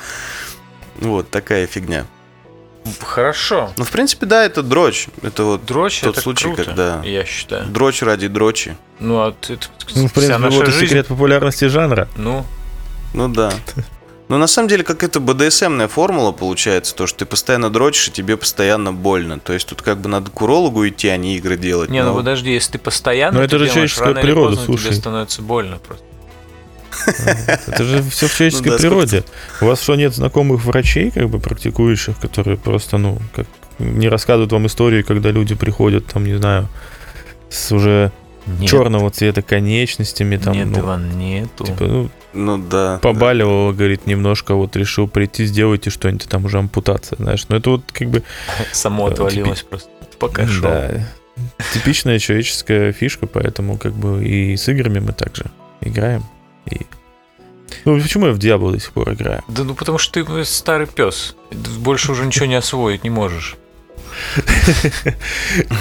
Speaker 3: Вот такая фигня.
Speaker 2: Хорошо.
Speaker 3: Ну, в принципе, да, это дрочь. Это вот
Speaker 2: Дрочь
Speaker 3: Тот
Speaker 2: это
Speaker 3: случай,
Speaker 2: круто,
Speaker 3: когда-
Speaker 2: я считаю.
Speaker 3: дрочь ради дрочи.
Speaker 2: Ну, а ты- это
Speaker 1: Ну, в
Speaker 2: вся
Speaker 1: принципе,
Speaker 2: наша
Speaker 1: вот
Speaker 2: жизнь.
Speaker 1: секрет популярности жанра.
Speaker 2: Ну,
Speaker 3: Ну да. Но на самом деле, как это БДСМная формула получается, то, что ты постоянно дрочишь, и тебе постоянно больно. То есть тут как бы надо к урологу идти, а не игры делать.
Speaker 2: не, ну
Speaker 3: Но
Speaker 2: подожди, если ты постоянно
Speaker 1: Ну, это же
Speaker 2: делаешь,
Speaker 1: человеческая
Speaker 2: рано или
Speaker 1: природа,
Speaker 2: поздно тебе
Speaker 1: слушай.
Speaker 2: становится больно просто.
Speaker 1: Это же все в человеческой
Speaker 3: Ну да,
Speaker 1: природе. У вас что, нет знакомых врачей, как бы практикующих, которые просто, ну, как не рассказывают вам истории, когда люди приходят, там, не знаю, с уже
Speaker 2: Нет,
Speaker 1: черного цвета конечностями, там,
Speaker 2: нет,
Speaker 1: ну,
Speaker 2: Иван, нету.
Speaker 1: типа, ну,
Speaker 3: Ну да.
Speaker 1: побаливало, говорит, немножко, вот решил прийти, сделайте что-нибудь, там уже ампутация, знаешь. Ну, это вот как бы...
Speaker 2: Само
Speaker 1: Да,
Speaker 2: отвалилось просто. Пока шел.
Speaker 1: Да, типичная человеческая фишка, поэтому как бы и с играми мы также играем. И... Ну, почему я в Диабло до сих пор играю?
Speaker 2: Да ну потому что ты старый пес. Больше уже ничего не освоить не можешь.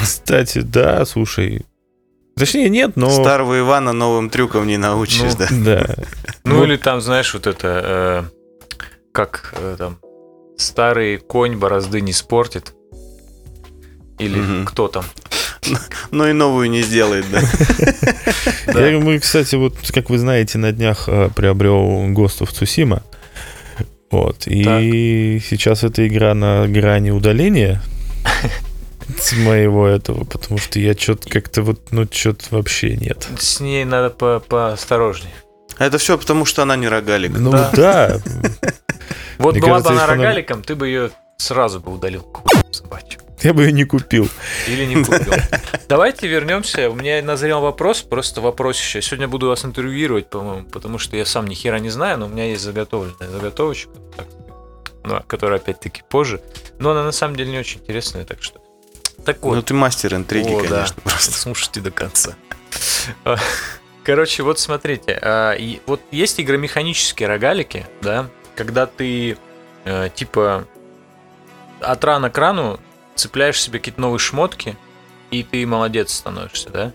Speaker 1: Кстати, да, слушай. Точнее, нет, но...
Speaker 3: Старого Ивана новым трюком не научишь,
Speaker 2: Ну,
Speaker 3: да.
Speaker 1: Да.
Speaker 2: Ну
Speaker 1: Вот.
Speaker 2: или там, знаешь, вот это, э, как э, там, старый конь борозды не спортит. Или кто там.
Speaker 3: Но и новую не сделает, да.
Speaker 2: Да.
Speaker 1: Я, мы, кстати, вот, как вы знаете, на днях э, приобрел Ghost of Tsushima. Вот. И сейчас эта игра на грани удаления с моего этого, потому что я что-то как-то вот, ну, что-то вообще нет.
Speaker 2: С ней надо по поосторожней.
Speaker 3: А это все потому, что она не рогалик.
Speaker 1: Ну
Speaker 2: Да.
Speaker 1: да.
Speaker 2: Вот была бы она рогаликом, ты бы ее сразу бы удалил. Собачью.
Speaker 1: Я бы ее не купил.
Speaker 2: Или не купил. Давайте вернемся. У меня назрел вопрос, просто вопросище. Сегодня буду вас интервьюировать, по-моему, потому что я сам ни хера не знаю, но у меня есть заготовленная заготовочка, так ну, которая опять-таки позже. Но она на самом деле не очень интересная, так что. Так вот.
Speaker 3: Ну ты мастер интриги,
Speaker 2: О, да.
Speaker 3: конечно, просто.
Speaker 2: Слушайте до конца. А, Короче, вот смотрите, а, вот есть игромеханические рогалики, да, когда ты э, типа от рана к рану цепляешь себе какие-то новые шмотки, и ты молодец становишься, да?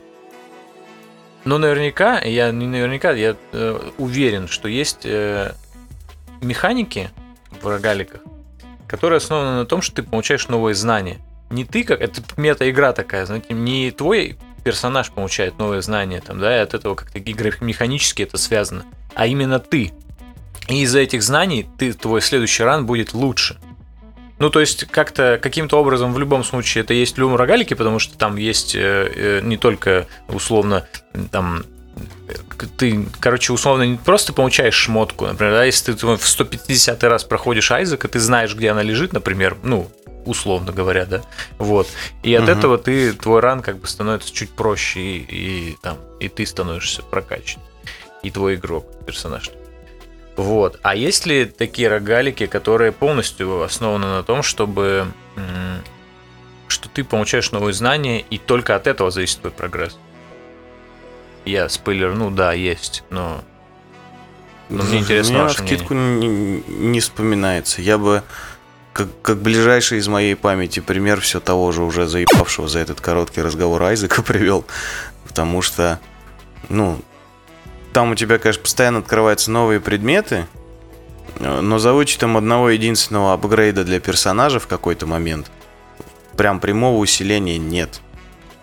Speaker 2: Но наверняка, я не наверняка, я э, уверен, что есть э, механики в рогаликах, которые основаны на том, что ты получаешь новые знания. Не ты как, это мета-игра такая, знаете, не твой персонаж получает новые знания, там, да, и от этого как-то механически это связано, а именно ты. И из-за этих знаний ты, твой следующий ран будет лучше. Ну, то есть, как-то, каким-то образом, в любом случае, это есть в любом рогалике, потому что там есть э, э, не только, условно, там, ты, короче, условно, не просто получаешь шмотку, например, да, если ты в 150 раз проходишь Айзека, ты знаешь, где она лежит, например, ну, условно говоря, да, вот, и от угу. этого ты, твой ран как бы становится чуть проще, и, и там, и ты становишься прокачан, и твой игрок, персонаж. Вот. А есть ли такие рогалики, которые полностью основаны на том, чтобы что ты получаешь новые знания, и только от этого зависит твой прогресс? Я спойлер, ну да, есть, но,
Speaker 3: но мне интересно Мне на скидку не, не вспоминается. Я бы как, как ближайший из моей памяти пример все того же уже заебавшего за этот короткий разговор Айзека привел. Потому что, ну, там у тебя, конечно, постоянно открываются новые предметы, э, но за вычетом одного единственного апгрейда для персонажа в какой-то момент, прям прямого усиления нет.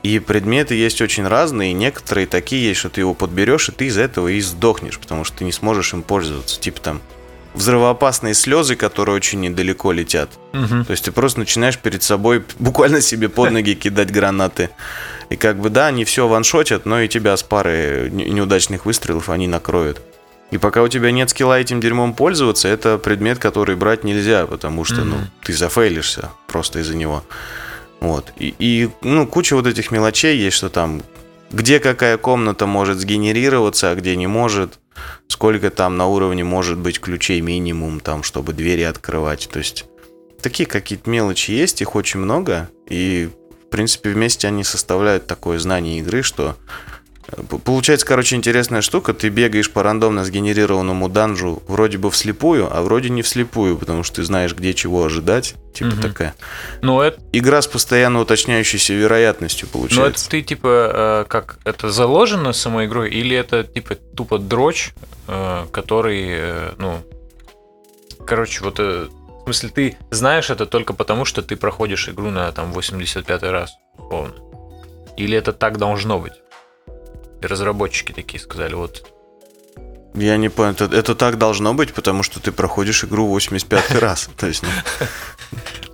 Speaker 3: И предметы есть очень разные, и некоторые такие есть, что ты его подберешь, и ты из этого и сдохнешь, потому что ты не сможешь им пользоваться. Типа там взрывоопасные слезы, которые очень недалеко летят. Угу. То есть ты просто начинаешь перед собой буквально себе под ноги кидать гранаты. И как бы да, они все ваншотят, но и тебя с пары неудачных выстрелов они накроют. И пока у тебя нет скилла этим дерьмом пользоваться, это предмет, который брать нельзя, потому что, mm-hmm. ну, ты зафейлишься просто из-за него. Вот. И, и, ну, куча вот этих мелочей есть, что там, где какая комната может сгенерироваться, а где не может, сколько там на уровне может быть ключей минимум, там, чтобы двери открывать. То есть, такие какие-то мелочи есть, их очень много, и принципе, вместе они составляют такое знание игры, что э, Получается, короче, интересная штука. Ты бегаешь по рандомно сгенерированному данжу вроде бы вслепую, а вроде не вслепую, потому что ты знаешь, где чего ожидать. Типа угу. такая. Но это... Игра с постоянно уточняющейся вероятностью получается. Но
Speaker 2: это ты типа э, как это заложено самой игрой, или это типа тупо дрочь, э, который, ну, короче, вот смысле, ты знаешь это только потому, что ты проходишь игру на там 85 раз, условно. Или это так должно быть? И разработчики такие сказали, вот
Speaker 3: я не понял, это, это так должно быть, потому что ты проходишь игру 85 раз. То есть, ну...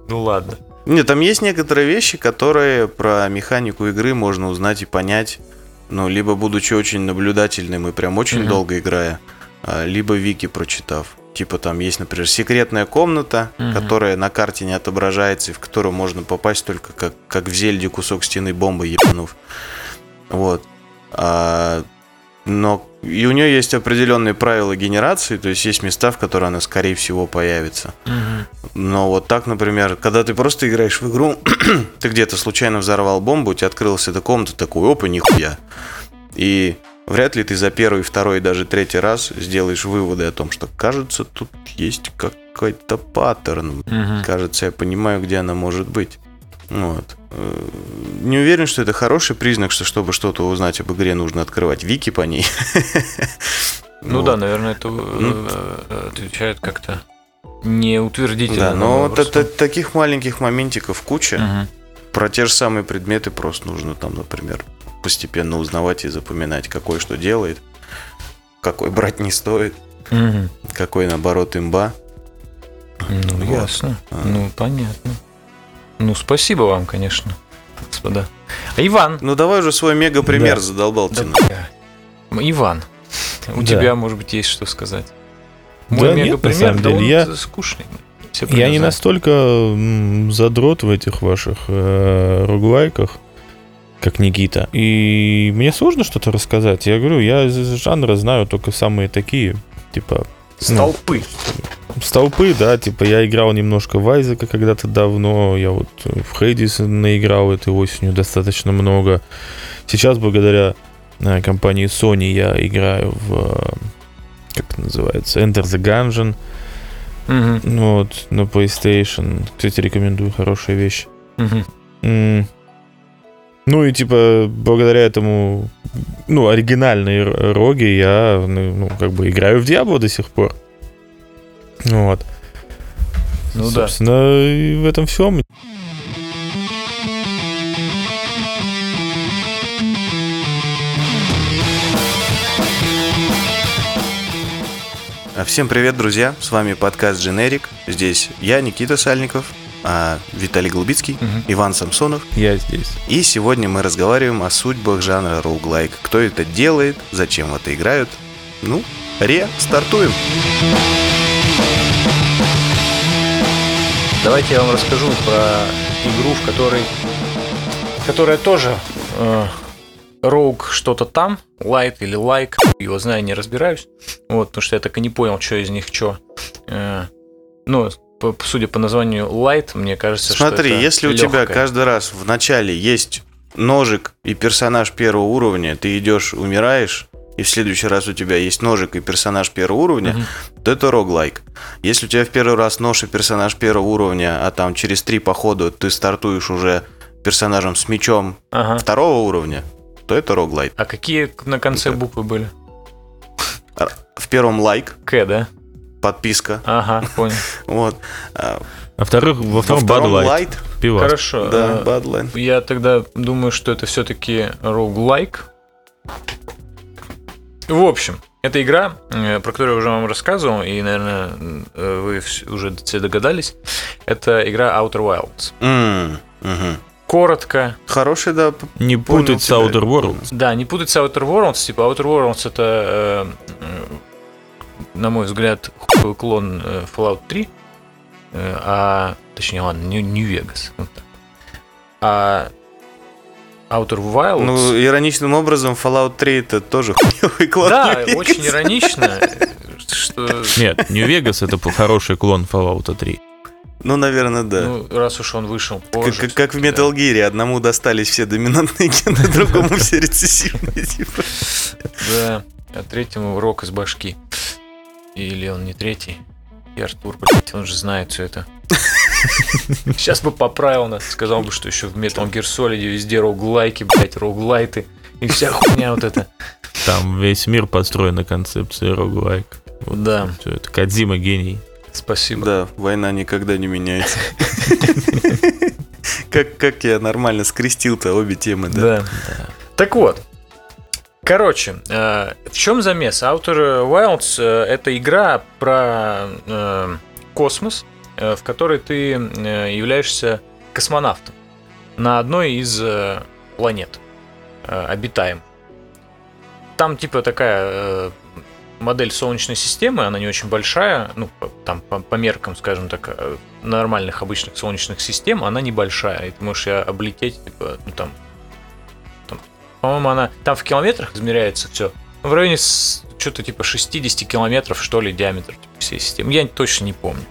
Speaker 2: ну ладно.
Speaker 3: Нет, там есть некоторые вещи, которые про механику игры можно узнать и понять, ну, либо будучи очень наблюдательным и прям очень угу. долго играя, а, либо вики прочитав. Типа там есть, например, секретная комната, угу. которая на карте не отображается, и в которую можно попасть только как, как в Зельде кусок стены бомбы ебанув. Вот. А, но и у нее есть определенные правила генерации, то есть есть места, в которые она, скорее всего, появится. Угу. Но вот так, например, когда ты просто играешь в игру, ты где-то случайно взорвал бомбу, у тебя открылась эта комната, такой, опа, нихуя. И вряд ли ты за первый, второй и даже третий раз сделаешь выводы о том, что кажется, тут есть какой-то паттерн. Угу. Кажется, я понимаю, где она может быть. Вот. Э, не уверен, что это хороший признак, что чтобы что-то узнать об игре, нужно открывать вики по ней.
Speaker 2: Ну да, наверное, это ну, э, отвечает как-то неутвердительно. Да,
Speaker 3: но таких маленьких моментиков куча. Про те же самые предметы просто нужно там, например, постепенно узнавать и запоминать, какой что делает, какой брать не стоит, угу. какой наоборот имба.
Speaker 2: Ну, вот. ясно. А. Ну, понятно. Ну, спасибо вам, конечно, господа. А Иван.
Speaker 3: Ну, давай уже свой мега-пример да. задолбал
Speaker 2: да, Иван, у да. тебя, может быть, есть что сказать?
Speaker 1: Мой да мега-пример, нет, на самом деле. я... скучный. Я не настолько задрот в этих ваших э, руглайках как Никита. И мне сложно что-то рассказать. Я говорю, я из жанра знаю только самые такие, типа...
Speaker 2: Ну, столпы.
Speaker 1: Ну, столпы, да, типа я играл немножко в Айзека когда-то давно, я вот в Хейдис наиграл этой осенью достаточно много. Сейчас благодаря э, компании Sony я играю в, э, как это называется, Enter the Gungeon. Угу. Вот, на PlayStation. Кстати, рекомендую, хорошая вещь. Угу. Ну и типа благодаря этому, ну, оригинальной роге я, ну, ну, как бы играю в Диабло до сих пор. Вот. Ну Собственно, да. и в этом всем.
Speaker 3: А всем привет, друзья! С вами подкаст «Дженерик». Здесь я, Никита Сальников а, Виталий Голубицкий,
Speaker 2: Мгм.
Speaker 3: Иван Самсонов.
Speaker 1: Я здесь.
Speaker 3: И сегодня мы разговариваем о судьбах жанра роуглайк. Кто это делает, зачем в это играют. Ну, ре, стартуем!
Speaker 2: Давайте я вам расскажу про игру, в которой... Которая тоже э, Rogue что-то там, Light или Like, его знаю, не разбираюсь. Вот, потому что я так и не понял, что из них что. Э, ну, судя по названию Light, мне кажется,
Speaker 3: Смотри,
Speaker 2: что это
Speaker 3: если у тебя каждый раз в начале есть ножик и персонаж первого уровня, ты идешь, умираешь, и в следующий раз у тебя есть ножик и персонаж первого уровня,
Speaker 2: Мгм.
Speaker 3: то это роглайк. Если у тебя в первый раз нож и персонаж первого уровня, а там через три похода ты стартуешь уже персонажем с мечом
Speaker 2: Ага.
Speaker 3: второго уровня, то это роглайк.
Speaker 2: А какие на конце
Speaker 3: Это-
Speaker 2: буквы были?
Speaker 3: В первом лайк,
Speaker 2: К, да?
Speaker 3: Подписка,
Speaker 2: Ага, понял.
Speaker 3: вот. А
Speaker 1: А вторых, во втором Bud Light.
Speaker 3: лайт,
Speaker 1: Пивас.
Speaker 2: Хорошо.
Speaker 3: да,
Speaker 2: э,
Speaker 3: Badline.
Speaker 2: Я тогда думаю, что это все-таки roguelike. В общем, эта игра, э, про которую я уже вам рассказывал, и, наверное, э, вы уже все догадались, это игра Outer Wilds.
Speaker 3: М, мгм.
Speaker 2: Коротко,
Speaker 3: Хороший, да,
Speaker 1: Не путать с. Outer Worlds.
Speaker 2: да, не путать с Outer Worlds, типа Outer Worlds это, э, на мой взгляд, хуевый клон э, Fallout 3, э, а, точнее, ладно, вот так. А Outer Wilds...
Speaker 3: Ну, ироничным образом, Fallout 3 это тоже хуёвый клон
Speaker 2: Да, очень иронично, что
Speaker 1: Нет, Нью-Вегас это хороший клон Fallout 3.
Speaker 3: Ну, наверное, да.
Speaker 2: ну, раз уж он вышел
Speaker 3: Как,
Speaker 2: позже.
Speaker 3: как- как в Metal Gear, одному достались все доминантные гены, другому все рецессивные. типа.
Speaker 2: Да, а третьему урок из башки. Или он не третий. И Артур, блядь, он же знает все это. Сейчас бы поправил нас, сказал бы, что еще в Metal Gear Solid везде роглайки, блядь, роглайты и вся хуйня вот эта.
Speaker 1: Там весь мир построен на концепции роглайк. Вот
Speaker 2: Да.
Speaker 1: Все это Кадзима гений.
Speaker 2: Спасибо.
Speaker 3: Да, война никогда не меняется. Как, как я нормально скрестил-то обе темы, да?
Speaker 2: Да. Так вот. Короче, э, в чем замес? Outer Wilds э, это игра про э, космос, э, в которой ты э, являешься космонавтом на одной из э, планет э, обитаем. Там типа такая э, модель Солнечной системы, она не очень большая, ну там по, по меркам, скажем так, э, нормальных обычных солнечных систем, она небольшая, и ты можешь ее облететь, типа, ну там по-моему, она там в километрах измеряется все. В районе что-то типа 60 километров, что ли, диаметр всей системы. Я точно не помню.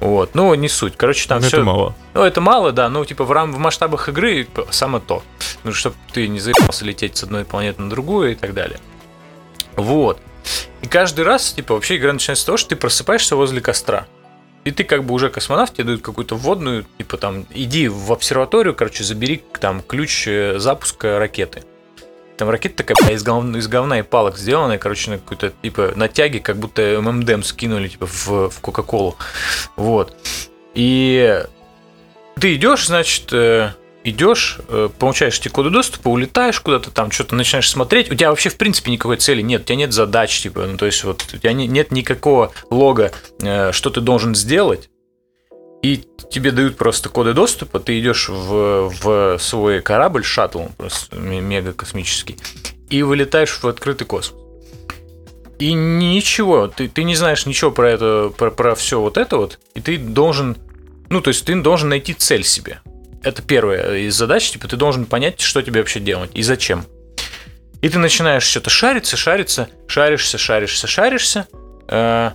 Speaker 2: Вот. Ну, не суть. Короче, там
Speaker 1: Ну,
Speaker 2: все.
Speaker 1: это мало.
Speaker 2: Ну, это мало, да. Ну, типа, в, рам... в масштабах игры самое то. Ну, чтобы ты не заебался лететь с одной планеты на другую и так далее. Вот. И каждый раз, типа, вообще игра начинается с того, что ты просыпаешься возле костра. И ты как бы уже космонавт, тебе дают какую-то вводную, типа там, иди в обсерваторию, короче, забери там ключ э, запуска ракеты. Там ракета такая из говна, из говна и палок сделанная, короче, на какой-то, типа, на тяге, как будто ММДМ скинули, типа, в, в Кока-Колу. Вот. И ты идешь, значит, э, идешь, э, получаешь эти коды доступа, улетаешь куда-то там, что-то начинаешь смотреть. У тебя вообще, в принципе, никакой цели нет, у тебя нет задач, типа, ну, то есть вот у тебя не- нет никакого лога, э, что ты должен сделать. И тебе дают просто коды доступа, ты идешь в, в свой корабль, шаттл, просто ме- мега космический, и вылетаешь в открытый космос. И ничего, ты, ты не знаешь ничего про это, про, про все вот это вот, и ты должен, ну, то есть ты должен найти цель себе. Это первая из задач, типа ты должен понять, что тебе вообще делать и зачем. И ты начинаешь что-то шариться, шариться, шаришься, шаришься, шаришься. э,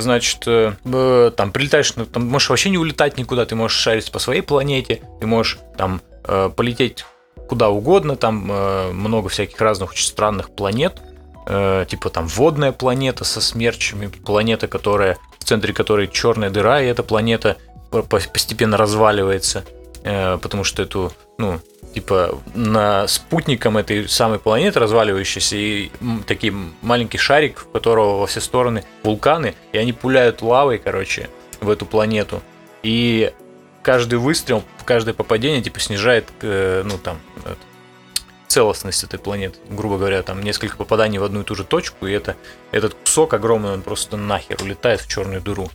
Speaker 2: значит, э, там прилетаешь, ну, там можешь вообще не улетать никуда, ты можешь шарить по своей планете, ты можешь там э, полететь куда угодно, там э, много всяких разных очень странных планет, э, типа там водная планета со смерчами, планета, которая в центре которой черная дыра, и эта планета по- по- постепенно разваливается, потому что эту, ну, типа на спутником этой самой планеты разваливающейся и такие маленький шарик, в которого во все стороны вулканы, и они пуляют лавой, короче, в эту планету. И каждый выстрел, каждое попадение типа снижает, э, ну там, целостность этой планеты. Грубо говоря, там несколько попаданий в одну и ту же точку, и это, этот кусок огромный, он просто нахер улетает в черную дыру.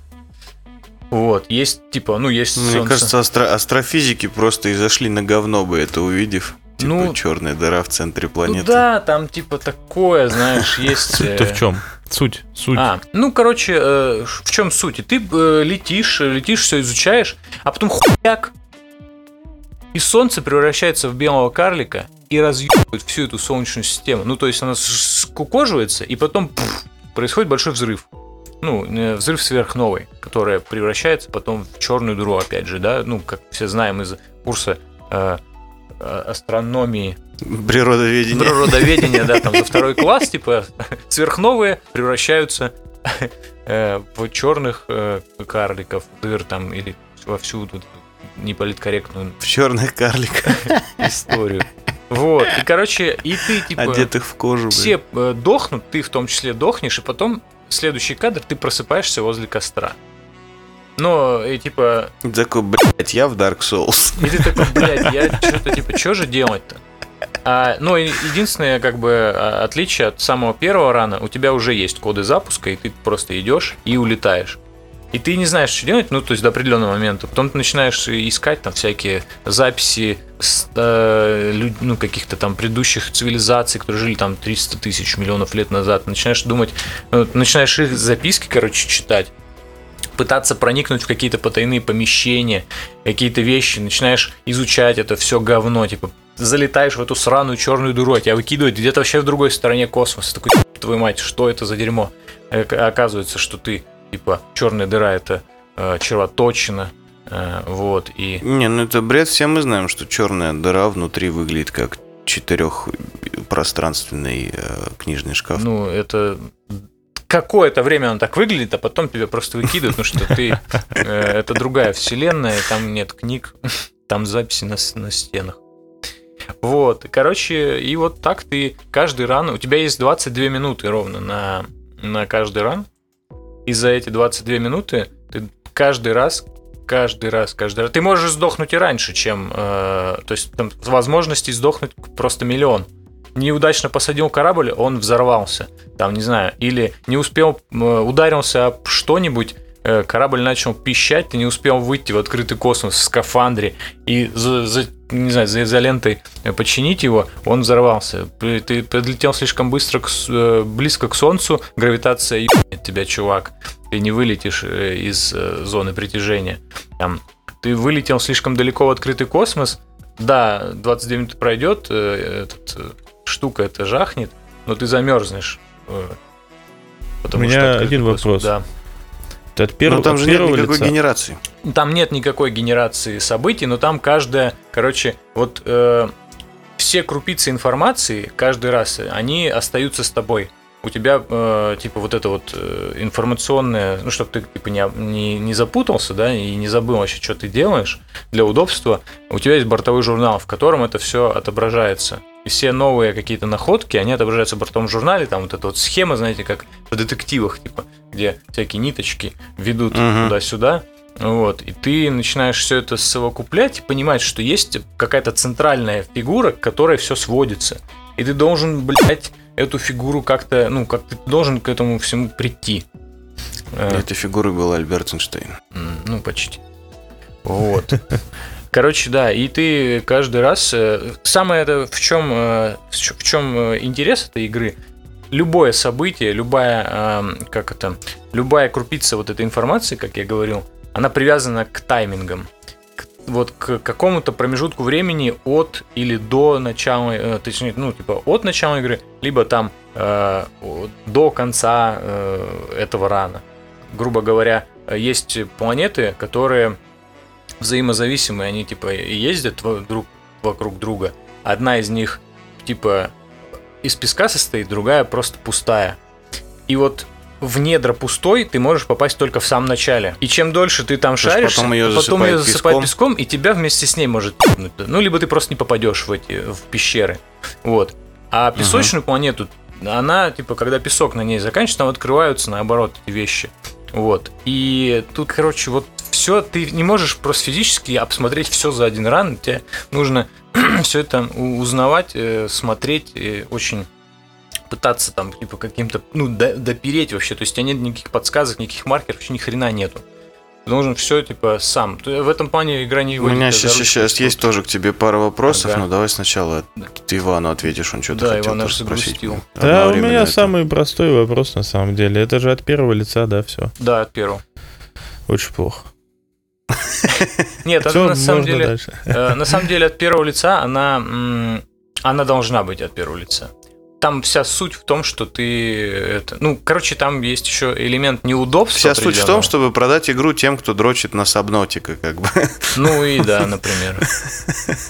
Speaker 2: Вот, есть типа, ну, есть
Speaker 3: Мне
Speaker 2: солнце.
Speaker 3: кажется, астро- астрофизики просто и зашли на говно бы это увидев. Типа
Speaker 2: Ну,
Speaker 3: черная дыра в центре
Speaker 2: Ну
Speaker 3: планеты.
Speaker 2: да, там типа такое, знаешь, есть...
Speaker 1: Суть-то
Speaker 2: э,
Speaker 1: в чем? Суть, суть.
Speaker 2: А, ну, короче, э, в чем суть? Ты э, летишь, летишь, все изучаешь, а потом хуяк, и солнце превращается в белого карлика и разъебывает всю эту солнечную систему. Ну, то есть она скукоживается, и потом пф, происходит большой взрыв. Ну, э, взрыв сверхновой, которая превращается потом в черную дыру, опять же, да, ну, как все знаем из курса э, э, астрономии
Speaker 3: Природоведение.
Speaker 2: природоведения, да, там за второй класс, типа, сверхновые превращаются э, в черных карликов, дыр там, или во всю тут неполиткорректную
Speaker 3: В черных карликах,
Speaker 2: историю. Вот, и, короче, и ты, типа,
Speaker 3: одетых в кожу.
Speaker 2: все дохнут, ты в том числе дохнешь, и потом следующий кадр, ты просыпаешься возле костра. Но, и типа,
Speaker 3: Такой, блядь, я в Dark Souls.
Speaker 2: И ты такой, блядь, я что-то типа, что же делать-то? А, ну, единственное, как бы, а, отличие от самого первого рана, у тебя уже есть коды запуска, и ты просто идешь и улетаешь. И ты не знаешь, что делать, ну, то есть до определенного момента. Потом ты начинаешь искать там всякие записи с, э, лю- ну, каких-то там предыдущих цивилизаций, которые жили там 300 тысяч миллионов лет назад. Начинаешь думать, ну, начинаешь их записки, короче, читать пытаться проникнуть в какие-то потайные помещения, какие-то вещи, начинаешь изучать это все говно, типа залетаешь в эту сраную черную дыру, а тебя выкидывают где-то вообще в другой стороне космоса. Такой, «Еб твою мать, что это за дерьмо? Э, Оказывается, что ты, типа, черная дыра это э, червоточина, э, вот, и...
Speaker 3: Не, ну это бред, все мы знаем, что черная дыра внутри выглядит как четырехпространственный э, книжный шкаф.
Speaker 2: Ну, это какое-то время он так выглядит, а потом тебя просто выкидывают, ну что ты... э, это другая вселенная, там нет книг, там записи на, на стенах. Вот, короче, и вот так ты каждый ран... У тебя есть 22 минуты ровно на, на каждый ран. И за эти 22 минуты ты каждый раз каждый раз, каждый раз. Ты можешь сдохнуть и раньше, чем... э, то есть там возможностей сдохнуть просто миллион. Неудачно посадил корабль, он взорвался. Там, не знаю, или не успел, э, ударился об что-нибудь, корабль начал пищать, ты не успел выйти в открытый космос в скафандре и за, за- не знаю, за изолентой э, починить его, он взорвался. Ты подлетел слишком быстро, к э, близко к Солнцу, гравитация ебнет тебя, чувак. Ты не вылетишь э, из э, зоны притяжения. Там, ты вылетел слишком далеко в открытый космос, да, 22 минуты пройдет, э, этот, э, штука это жахнет, но ты замерзнешь. э, потому
Speaker 1: У меня один
Speaker 2: космос,
Speaker 1: вопрос.
Speaker 2: Да.
Speaker 1: Ты от первого,
Speaker 3: Но там
Speaker 1: от
Speaker 3: же нет никакой
Speaker 1: лица.
Speaker 3: генерации.
Speaker 2: Там нет никакой генерации событий, но там каждая, короче, вот э, все крупицы информации каждый раз они остаются с тобой. У тебя э, типа вот это вот э, информационное, ну чтобы ты типа не, не, не запутался, да, и не забыл вообще, что ты делаешь для удобства. У тебя есть бортовой журнал, в котором это все отображается. И все новые какие-то находки, они отображаются в бортовом журнале, там вот эта вот схема, знаете, как в детективах, типа, где всякие ниточки ведут
Speaker 3: Мгм.
Speaker 2: туда-сюда. Вот, и ты начинаешь все это совокуплять и понимать, что есть какая-то центральная фигура, к которой все сводится. И ты должен, блядь, эту фигуру как-то, ну, как ты должен к этому всему прийти.
Speaker 3: Этой фигурой был Альберт Эйнштейн.
Speaker 2: Ну, почти. Вот. Короче, да, и ты каждый раз... э, Самое это в чем, э, в чем э, интерес этой игры? Любое событие, любая, эм, как это, любая крупица вот этой информации, как я говорил, она привязана к таймингам. Вот к какому-то промежутку времени от или до начала, точнее, ну, типа от начала игры, либо там э, до конца э, этого рана. Грубо говоря, есть планеты, которые взаимозависимые, они типа ездят друг вокруг друга. Одна из них типа из песка состоит, другая просто пустая. И вот в недра пустой ты можешь попасть только в самом начале. И чем дольше ты там шаришь,
Speaker 3: потом её
Speaker 2: потом
Speaker 3: засыпает
Speaker 2: её засыпает
Speaker 3: песком.
Speaker 2: песком, и тебя вместе с ней может. Ну, либо ты просто не попадешь в эти в пещеры. Вот. А песочную планету, она, типа, когда песок на ней заканчивается, там открываются, наоборот, эти вещи. Вот. И тут, короче, вот все, ты не можешь просто физически обсмотреть все за один ран. Тебе нужно все это узнавать, э, смотреть, э, очень пытаться там типа каким-то, ну, до- допереть вообще. То есть у тебя нет никаких подсказок, никаких маркеров, вообще ни хрена нету. Ты должен все типа сам. В этом плане игра не
Speaker 3: У меня сейчас, сейчас есть тоже к тебе пара вопросов,
Speaker 2: Ага.
Speaker 3: но давай сначала ты Ивану ответишь, он что-то
Speaker 2: Да,
Speaker 3: хотел
Speaker 2: Иван
Speaker 3: спросить.
Speaker 1: Да, у меня
Speaker 3: это-
Speaker 1: самый простой вопрос на самом деле. Это же от первого лица, да, все.
Speaker 2: Да, от первого.
Speaker 1: Очень плохо.
Speaker 2: Нет, она на самом деле. Э, На самом деле от первого лица она, она должна быть от первого лица. Там вся суть в том, что ты это, ну, короче, там есть еще элемент неудобства.
Speaker 3: Вся суть в том, чтобы продать игру тем, кто дрочит на Сабнотика, как бы.
Speaker 2: Ну и да, например.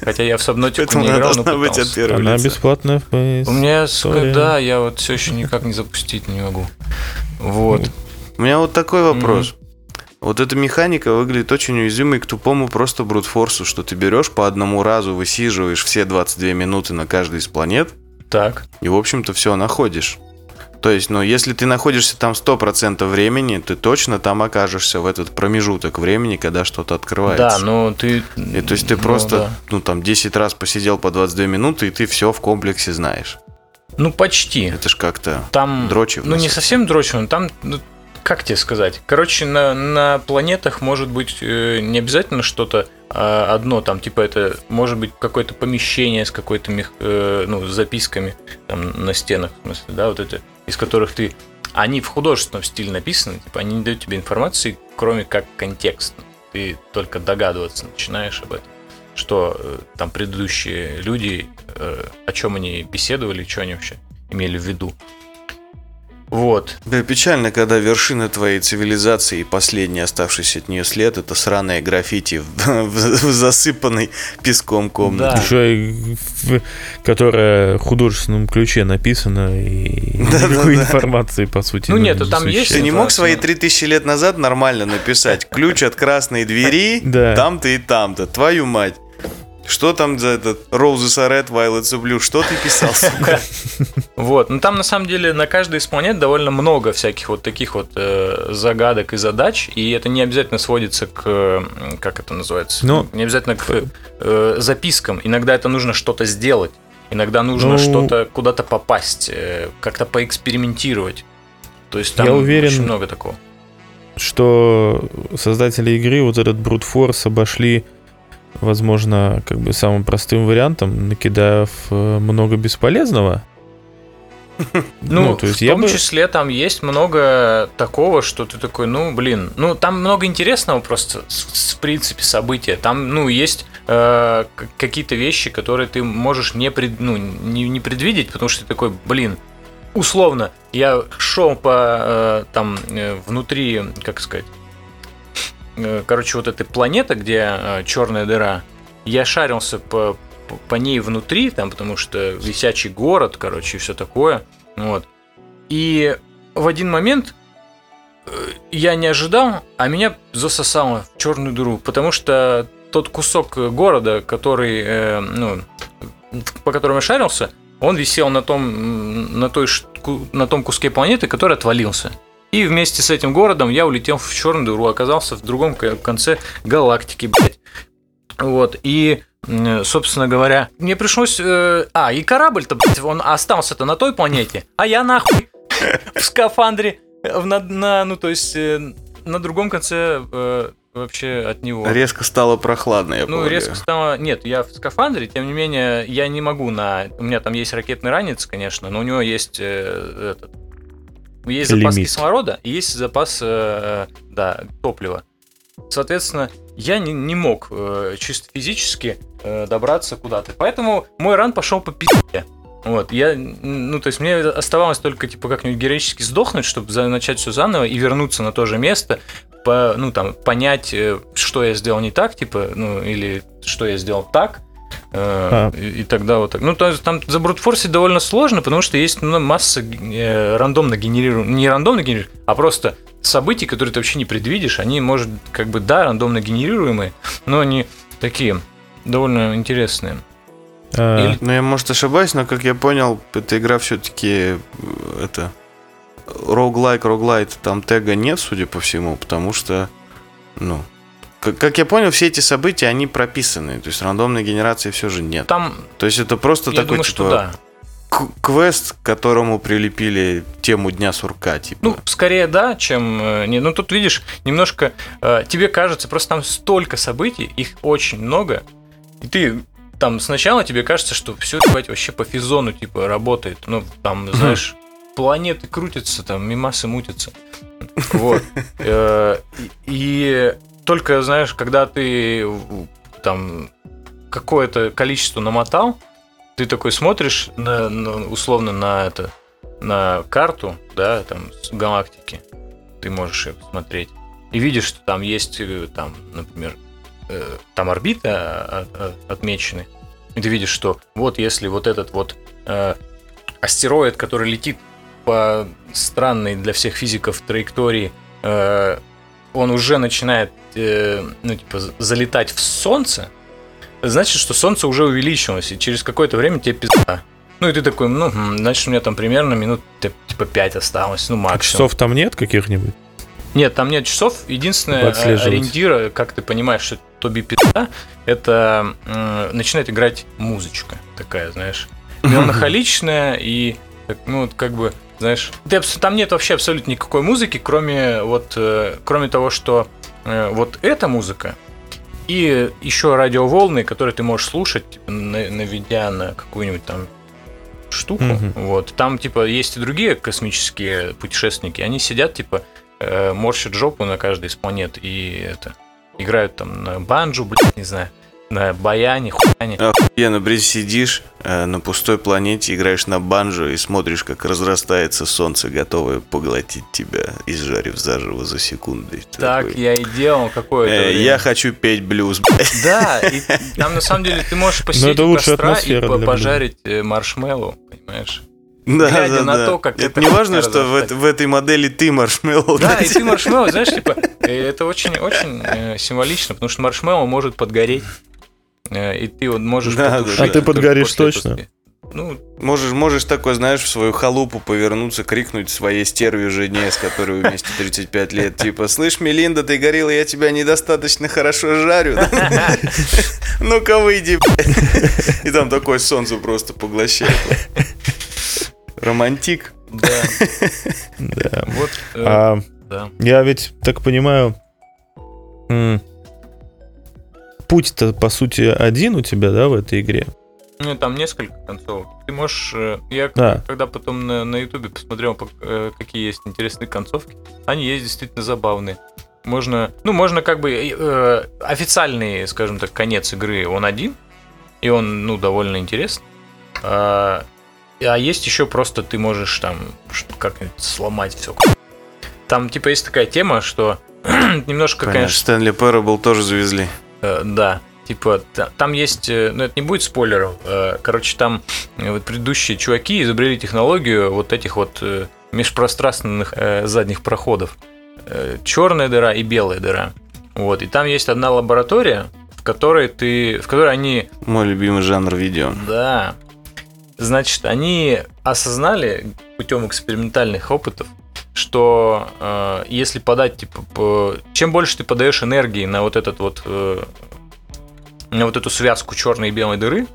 Speaker 2: Хотя я в Сабнотику
Speaker 3: Поэтому
Speaker 2: не играл, но
Speaker 3: быть от первого
Speaker 1: Она
Speaker 3: лица.
Speaker 1: бесплатная в PS.
Speaker 2: У меня, сука, да, я вот все еще никак не запустить не могу. Вот.
Speaker 3: У меня вот такой вопрос. Вот эта механика выглядит очень уязвимой к тупому просто брутфорсу, что ты берешь по одному разу, высиживаешь все 22 минуты на каждой из планет,
Speaker 2: Так.
Speaker 3: и, в общем-то, все находишь. То есть, ну, если ты находишься там 100% времени, ты точно там окажешься в этот промежуток времени, когда что-то открывается.
Speaker 2: Да, но ты...
Speaker 3: И, то есть ты
Speaker 2: ну,
Speaker 3: просто,
Speaker 2: да.
Speaker 3: ну, там, 10 раз посидел по 22 минуты, и ты все в комплексе знаешь.
Speaker 2: Ну, почти.
Speaker 3: Это ж как-то
Speaker 2: Там...
Speaker 3: дрочевно.
Speaker 2: Ну, не совсем дрочевно, там, ну, как тебе сказать? Короче, на, на планетах может быть э, не обязательно что-то а, одно, там, типа, это может быть какое-то помещение с какой-то, э, ну, с записками там на стенах, в смысле, да, вот это, из которых ты... Они в художественном стиле написаны, типа, они не дают тебе информации, кроме как контекст. Ты только догадываться начинаешь об этом. Что э, там предыдущие люди, э, о чем они беседовали, что они вообще имели в виду. Вот.
Speaker 3: Да, печально, когда вершина твоей цивилизации и последний оставшийся от нее след это сраное граффити в, в- в засыпанной песком комнате.
Speaker 2: Да.
Speaker 1: Еще которая в художественном ключе написана и
Speaker 3: Да-да-да.
Speaker 1: никакой информации, по сути.
Speaker 2: Ну,
Speaker 1: не
Speaker 2: нет, там есть
Speaker 3: Ты не мог свои 3000 лет назад нормально написать? Ключ от красной двери
Speaker 1: Да.
Speaker 3: там-то и там-то. Твою мать. Что там за этот Roses are red, violets are blue? Что ты писал, сука?
Speaker 2: Вот, ну там на самом деле на каждой из планет довольно много всяких вот таких вот э, загадок и задач, и это не обязательно сводится к, как это называется,
Speaker 1: Ну,
Speaker 2: не обязательно к э, запискам. Иногда это нужно что-то сделать, иногда нужно
Speaker 1: Ну,
Speaker 2: что-то куда-то попасть, э, как-то поэкспериментировать. То есть там
Speaker 1: Я уверен,
Speaker 2: очень много такого.
Speaker 1: что создатели игры вот этот Brute Force обошли, возможно, как бы самым простым вариантом, накидав э, много бесполезного.
Speaker 2: Ну,
Speaker 1: то есть
Speaker 2: в
Speaker 1: я
Speaker 2: том
Speaker 1: бы-
Speaker 2: числе там есть много такого, что ты такой, ну, блин, ну, там много интересного просто, в принципе, события. Там, ну, есть э, какие-то вещи, которые ты можешь не, пред, ну, не, не предвидеть, потому что ты такой, блин, условно, я шел по, э, там, э, внутри, как сказать, короче, вот этой планеты, где черная дыра, я шарился по, по- ней внутри, там, потому что висячий город, короче, и все такое. Вот. И в один момент э, я не ожидал, а меня засосало в черную дыру, потому что тот кусок города, который, э, ну, по которому я шарился, он висел на том, на той, на том куске планеты, который отвалился. И вместе с этим городом я улетел в черную дыру, оказался в другом ко- конце галактики, блядь. Вот, и, собственно говоря, мне пришлось... э, а, и корабль-то, блядь, он остался-то на той планете, а я нахуй в скафандре, в, на, на- ну, то есть, э, на другом конце э, вообще от него.
Speaker 3: Резко стало прохладно, я
Speaker 2: Ну,
Speaker 3: полагаю.
Speaker 2: резко стало... Нет, я в скафандре, тем не менее, я не могу на... У меня там есть ракетный ранец, конечно, но у него есть э, этот... Есть запас
Speaker 1: Лимит.
Speaker 2: кислорода и есть запас, э, да, топлива. Соответственно, я не, не мог э, чисто физически э, добраться куда-то. Поэтому мой ран пошел по пизде. Вот, я, ну, то есть мне оставалось только, типа, как-нибудь героически сдохнуть, чтобы за- начать все заново и вернуться на то же место, по, ну, там, понять, э, что я сделал не так, типа, ну, или что я сделал так, э,
Speaker 1: А.
Speaker 2: и, и тогда вот так. Ну, то есть там забрутфорсить довольно сложно, потому что есть ну, масса э, рандомно генерируемых, не рандомно генерируемых, а просто событий, которые ты вообще не предвидишь, они, может, как бы, да, рандомно генерируемые, но они такие довольно интересные.
Speaker 1: А,
Speaker 2: Или-
Speaker 3: Ну, я, может, ошибаюсь, но, как я понял, эта игра все-таки это роглайк, роглайт, там тега нет, судя по всему, потому что, ну, как, я понял, все эти события, они прописаны. То есть рандомной генерации все же нет.
Speaker 2: Там,
Speaker 3: То есть это просто
Speaker 2: я
Speaker 3: такой,
Speaker 2: думаю,
Speaker 3: типа,
Speaker 2: что да.
Speaker 3: квест, к которому прилепили тему Дня сурка, типа.
Speaker 2: Ну, скорее да, чем... э, Не, ну, тут, видишь, немножко... э, тебе кажется, просто там столько событий, их очень много, и ты там сначала тебе кажется, что все это вообще по физону, типа, работает. Ну, там, знаешь, планеты крутятся, там, мимасы мутятся. Вот. Э, и только, знаешь, когда ты там какое-то количество намотал, ты такой смотришь на, на- условно на это на карту, да, там с галактики, ты можешь ее посмотреть и видишь, что там есть, э, там, например, э, там орбиты а, а, отмечены, и ты видишь, что вот если вот этот вот э, астероид, который летит по странной для всех физиков траектории, э, он уже начинает, э, ну, типа, залетать в Солнце, значит, что Солнце уже увеличилось, и через какое-то время тебе пизда. Ну, и ты такой, ну, м, значит, у меня там примерно минут, типа, 5 осталось, ну,
Speaker 1: А
Speaker 2: максимум.
Speaker 1: часов там нет каких-нибудь?
Speaker 2: Нет, там нет часов. Единственное э, ориентира, как ты понимаешь, что Тоби пизда, это м, начинает играть музычка такая, знаешь, меланхоличная и, ну, вот как бы, знаешь, там нет вообще абсолютно никакой музыки, кроме вот, э, кроме того, что э, вот эта музыка и еще радиоволны, которые ты можешь слушать, типа, на- наведя на какую-нибудь там штуку.
Speaker 1: Мгм.
Speaker 2: Вот. Там, типа, есть и другие космические путешественники. Они сидят, типа, э, морщат жопу на каждой из планет и это играют там на банджу, блядь, не знаю, на баяне, хуяне.
Speaker 3: Охуенно, блин, сидишь э, на пустой планете, играешь на банджо и смотришь, как разрастается солнце, готовое поглотить тебя, изжарив заживо за ты
Speaker 2: Так
Speaker 3: такой,
Speaker 2: я и делал какое-то
Speaker 3: «Э,
Speaker 2: время.
Speaker 3: я хочу петь блюз, блядь.
Speaker 2: Да, и там на самом деле ты можешь посидеть
Speaker 1: это
Speaker 2: у костра и пожарить э, маршмеллоу, понимаешь?
Speaker 3: Да,
Speaker 2: Глядя
Speaker 3: да,
Speaker 2: на
Speaker 3: да.
Speaker 2: то, как
Speaker 3: Это
Speaker 2: это
Speaker 3: не важно, что в, в этой модели ты маршмеллоу.
Speaker 2: Да,
Speaker 3: да,
Speaker 2: и ты маршмеллоу, знаешь, типа, э, это очень, очень э, символично, потому что маршмеллоу может подгореть, и ты вот можешь
Speaker 3: Да,
Speaker 2: потушить.
Speaker 3: А ты
Speaker 1: подгоришь точно?
Speaker 2: Ну,
Speaker 3: Можешь, можешь такой, знаешь, в свою халупу повернуться, крикнуть своей стерве жене, с которой вы вместе 35 лет, типа, слышь, Мелинда, ты горела, я тебя недостаточно хорошо жарю. Ну-ка выйди. И там такое солнце просто поглощает. Романтик.
Speaker 2: да,
Speaker 1: Да.
Speaker 2: вот, э,
Speaker 1: А
Speaker 2: да.
Speaker 1: я ведь так понимаю, путь-то по сути один у тебя, да, в этой игре?
Speaker 2: Ну, там несколько концовок. Ты можешь... э, Я
Speaker 1: Да.
Speaker 2: когда потом на, на Ютубе посмотрел, э, какие есть интересные концовки, они есть действительно забавные. Можно... Ну, можно как бы... э, официальный, скажем так, конец игры, он один, и он, ну, довольно интересный. А, а есть еще просто ты можешь там как-нибудь сломать все. Там, типа, есть такая тема, что немножко,
Speaker 3: Конечно,
Speaker 2: конечно,
Speaker 3: Стэнли Парабл тоже завезли.
Speaker 2: Э, да. Типа, та- там есть, э, ну это не будет спойлеров, э, короче, там вот предыдущие чуваки изобрели технологию вот этих вот межпространственных задних проходов. Черная дыра и белая дыра. Вот, и там есть одна лаборатория, в которой ты, в которой они
Speaker 3: Мой любимый жанр видео.
Speaker 2: да. Значит, они осознали путем экспериментальных опытов, что э, если подать, типа, по- чем больше ты подаешь энергии на вот этот вот э, на вот эту связку черной и белой дыры,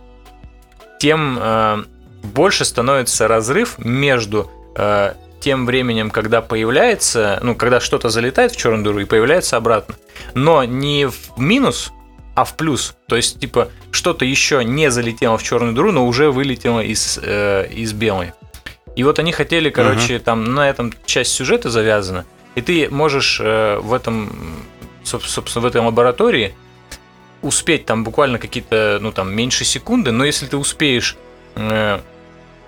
Speaker 2: тем э, больше становится разрыв между э, тем временем, когда появляется, ну, когда что-то залетает в черную дыру и появляется обратно, но не в минус, а в плюс. То есть, типа, что-то еще не залетело в черную дыру, но уже вылетело из, э, из белой. И вот они хотели, короче, там на этом часть сюжета завязана. И ты можешь э, в этом, соб- собственно, в этой лаборатории успеть там буквально какие-то, ну там, меньше секунды, но если ты успеешь э,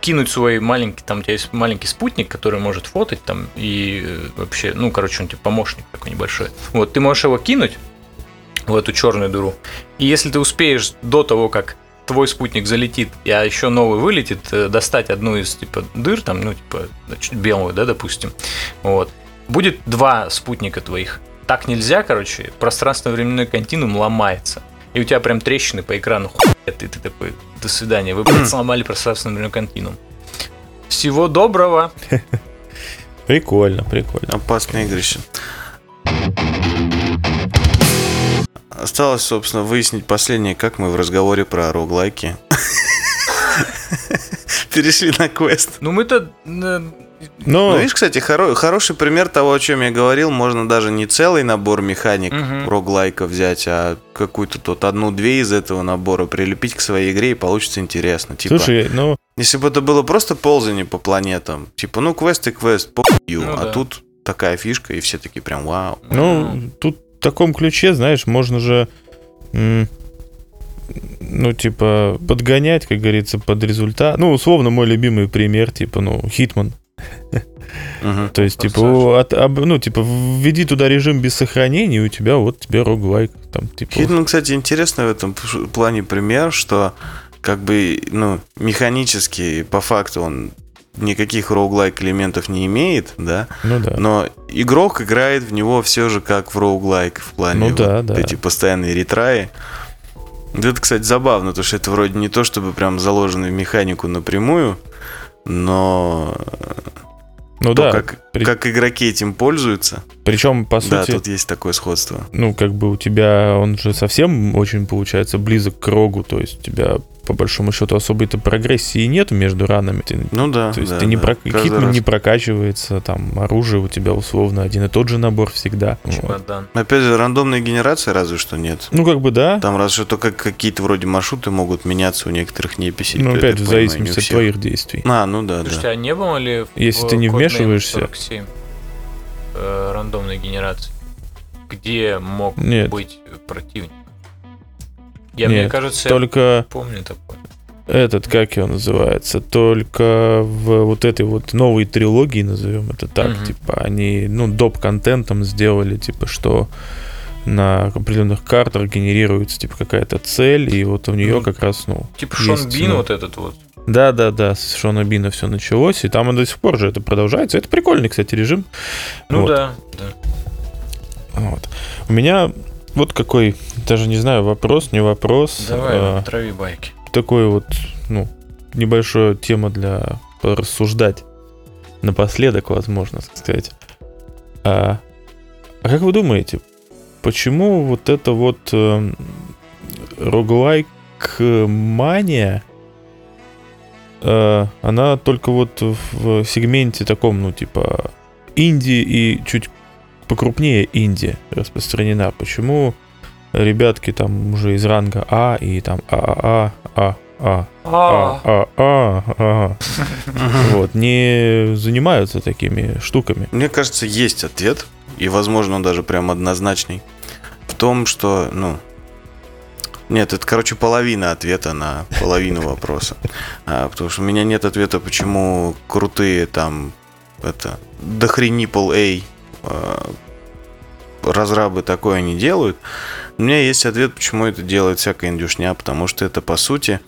Speaker 2: кинуть свой маленький, там у тебя есть маленький спутник, который может фотать там и э, вообще, ну, короче, он тебе помощник такой небольшой. Вот, ты можешь его кинуть в эту черную дыру. И если ты успеешь до того, как твой спутник залетит, а еще новый вылетит, э, достать одну из типа дыр, там, ну, типа, чуть белую, да, допустим, вот, будет два спутника твоих. Так нельзя, короче, пространственно-временной континуум ломается. И у тебя прям трещины по экрану хуя, и ты такой, до свидания, вы сломали пространственно-временной континуум. Всего доброго.
Speaker 1: Прикольно, прикольно.
Speaker 3: Опасное игрище. Осталось, собственно, выяснить последнее, как мы в разговоре про роглайки перешли на квест.
Speaker 2: Ну мы-то...
Speaker 1: Но,
Speaker 3: Ну, видишь, кстати, хоро- хороший пример того, о чем я говорил. Можно даже не целый набор механик
Speaker 2: Мгм.
Speaker 3: роглайка взять, а какую-то тут одну-две из этого набора прилепить к своей игре, и получится интересно. Типа,
Speaker 1: слушай, ну,
Speaker 3: если бы это было просто ползание по планетам, типа, ну, квест и квест, похую,
Speaker 2: Ну
Speaker 3: а
Speaker 2: да.
Speaker 3: тут такая фишка, и все такие прям вау.
Speaker 1: ну, тут таком ключе, знаешь, можно же, ну, типа, подгонять, как говорится, под результат. Ну, условно, мой любимый пример, типа, ну, Хитман. То есть, типа,
Speaker 2: Красавчик.
Speaker 1: от- об- ну, типа, введи туда режим без сохранения, и у тебя вот тебе роглайк. Там, типа,
Speaker 3: Хитман, кстати, интересный в этом плане пример, что как бы, ну, механически, по факту он никаких роуглайк элементов не имеет, да,
Speaker 1: ну да.
Speaker 3: но игрок играет в него все же как в роуглайк в плане
Speaker 1: Ну
Speaker 3: вот
Speaker 1: да, да.
Speaker 3: эти постоянные ретраи. Это, кстати, забавно, потому что это вроде не то, чтобы прям заложено в механику напрямую, но
Speaker 1: Ну
Speaker 3: то,
Speaker 1: да.
Speaker 3: как,
Speaker 1: при-
Speaker 3: как игроки этим пользуются,
Speaker 1: Причем, по
Speaker 3: да,
Speaker 1: сути,
Speaker 3: тут есть такое сходство.
Speaker 1: ну, как бы у тебя, он же совсем очень, получается, близок к рогу, то есть у тебя, по большому счету, особой-то прогрессии нет между ранами. Ты-
Speaker 3: Ну да,
Speaker 1: то есть
Speaker 3: да,
Speaker 1: ты не
Speaker 3: да.
Speaker 1: прок- Хитман
Speaker 3: раз.
Speaker 1: не прокачивается, там, оружие у тебя условно один и тот же набор всегда. Вот.
Speaker 2: Чемодан.
Speaker 3: Опять же, рандомной генерации разве что нет.
Speaker 1: Ну, как бы да,
Speaker 3: Там разве что только какие-то вроде маршруты могут меняться у некоторых неписей. я
Speaker 1: опять в зависимости от твоих действий.
Speaker 3: А, ну да,
Speaker 2: Слушайте,
Speaker 3: да.
Speaker 2: а не было ли в
Speaker 1: Если ты не вмешиваешься.
Speaker 2: 47, э, рандомной генерации, где мог
Speaker 1: Нет.
Speaker 2: быть противник? Я,
Speaker 1: Нет,
Speaker 2: мне кажется,
Speaker 1: Только
Speaker 2: я помню такое.
Speaker 1: этот, как его называется, только в вот этой вот новой трилогии, назовем это так,
Speaker 2: Мгм.
Speaker 1: типа, они, ну, доп-контентом сделали, типа, что на определенных картах генерируется, типа, какая-то цель, и вот у нее
Speaker 2: Ну,
Speaker 1: как раз, ну...
Speaker 2: Типа Шон Бин
Speaker 1: ну,
Speaker 2: вот этот вот.
Speaker 1: Да-да-да, с Шона Бина все началось, и там и до сих пор же это продолжается. Это прикольный, кстати, режим.
Speaker 2: Ну
Speaker 1: Вот.
Speaker 2: да, да.
Speaker 1: Вот. У меня вот какой, даже не знаю, вопрос, не вопрос.
Speaker 2: Давай,
Speaker 1: а,
Speaker 2: трави байки.
Speaker 1: такой вот, ну, небольшая тема для порассуждать напоследок, возможно сказать. А, а как вы думаете, почему вот это вот эм, роглайк мания, э, она только вот в сегменте таком, ну, типа, инди и чуть покрупнее инди распространена? Почему ребятки там уже из ранга А и там ААА, А, А, А, А, А, А, вот, не занимаются такими штуками.
Speaker 3: Мне кажется, есть ответ, и, возможно, он даже прям однозначный, в том, что, ну, нет, это, короче, половина ответа на половину вопроса. А, потому что у меня нет ответа, почему крутые там, это, дохренипл A а, разрабы такое не делают. У меня есть ответ, почему это делает всякая индюшня, потому что это, по сути,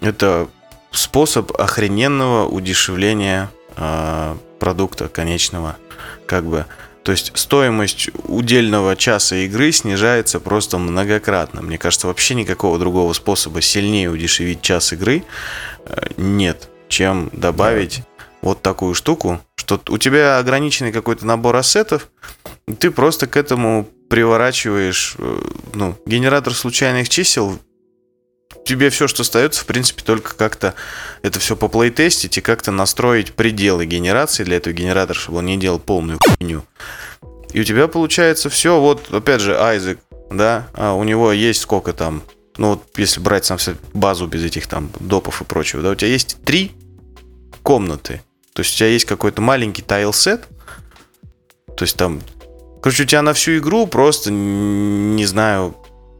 Speaker 3: это способ охрененного удешевления а, продукта конечного. Как бы. То есть стоимость удельного часа игры снижается просто многократно. Мне кажется, вообще никакого другого способа сильнее удешевить час игры э, нет, чем добавить вот такую штуку, что у тебя ограниченный какой-то набор ассетов, и ты просто к этому приворачиваешь э, ну, генератор случайных чисел. Тебе все, что остается, в принципе, только как-то это все поплейтестить и как-то настроить пределы генерации для этого генератора, чтобы он не делал полную хуйню. И у тебя получается все, вот опять же, Айзек, да, а у него есть сколько там, ну вот если брать сам базу без этих там допов и прочего, да, у тебя есть три комнаты. То есть у тебя есть какой-то маленький тайл-сет, то есть там, короче, у тебя на всю игру просто, не знаю,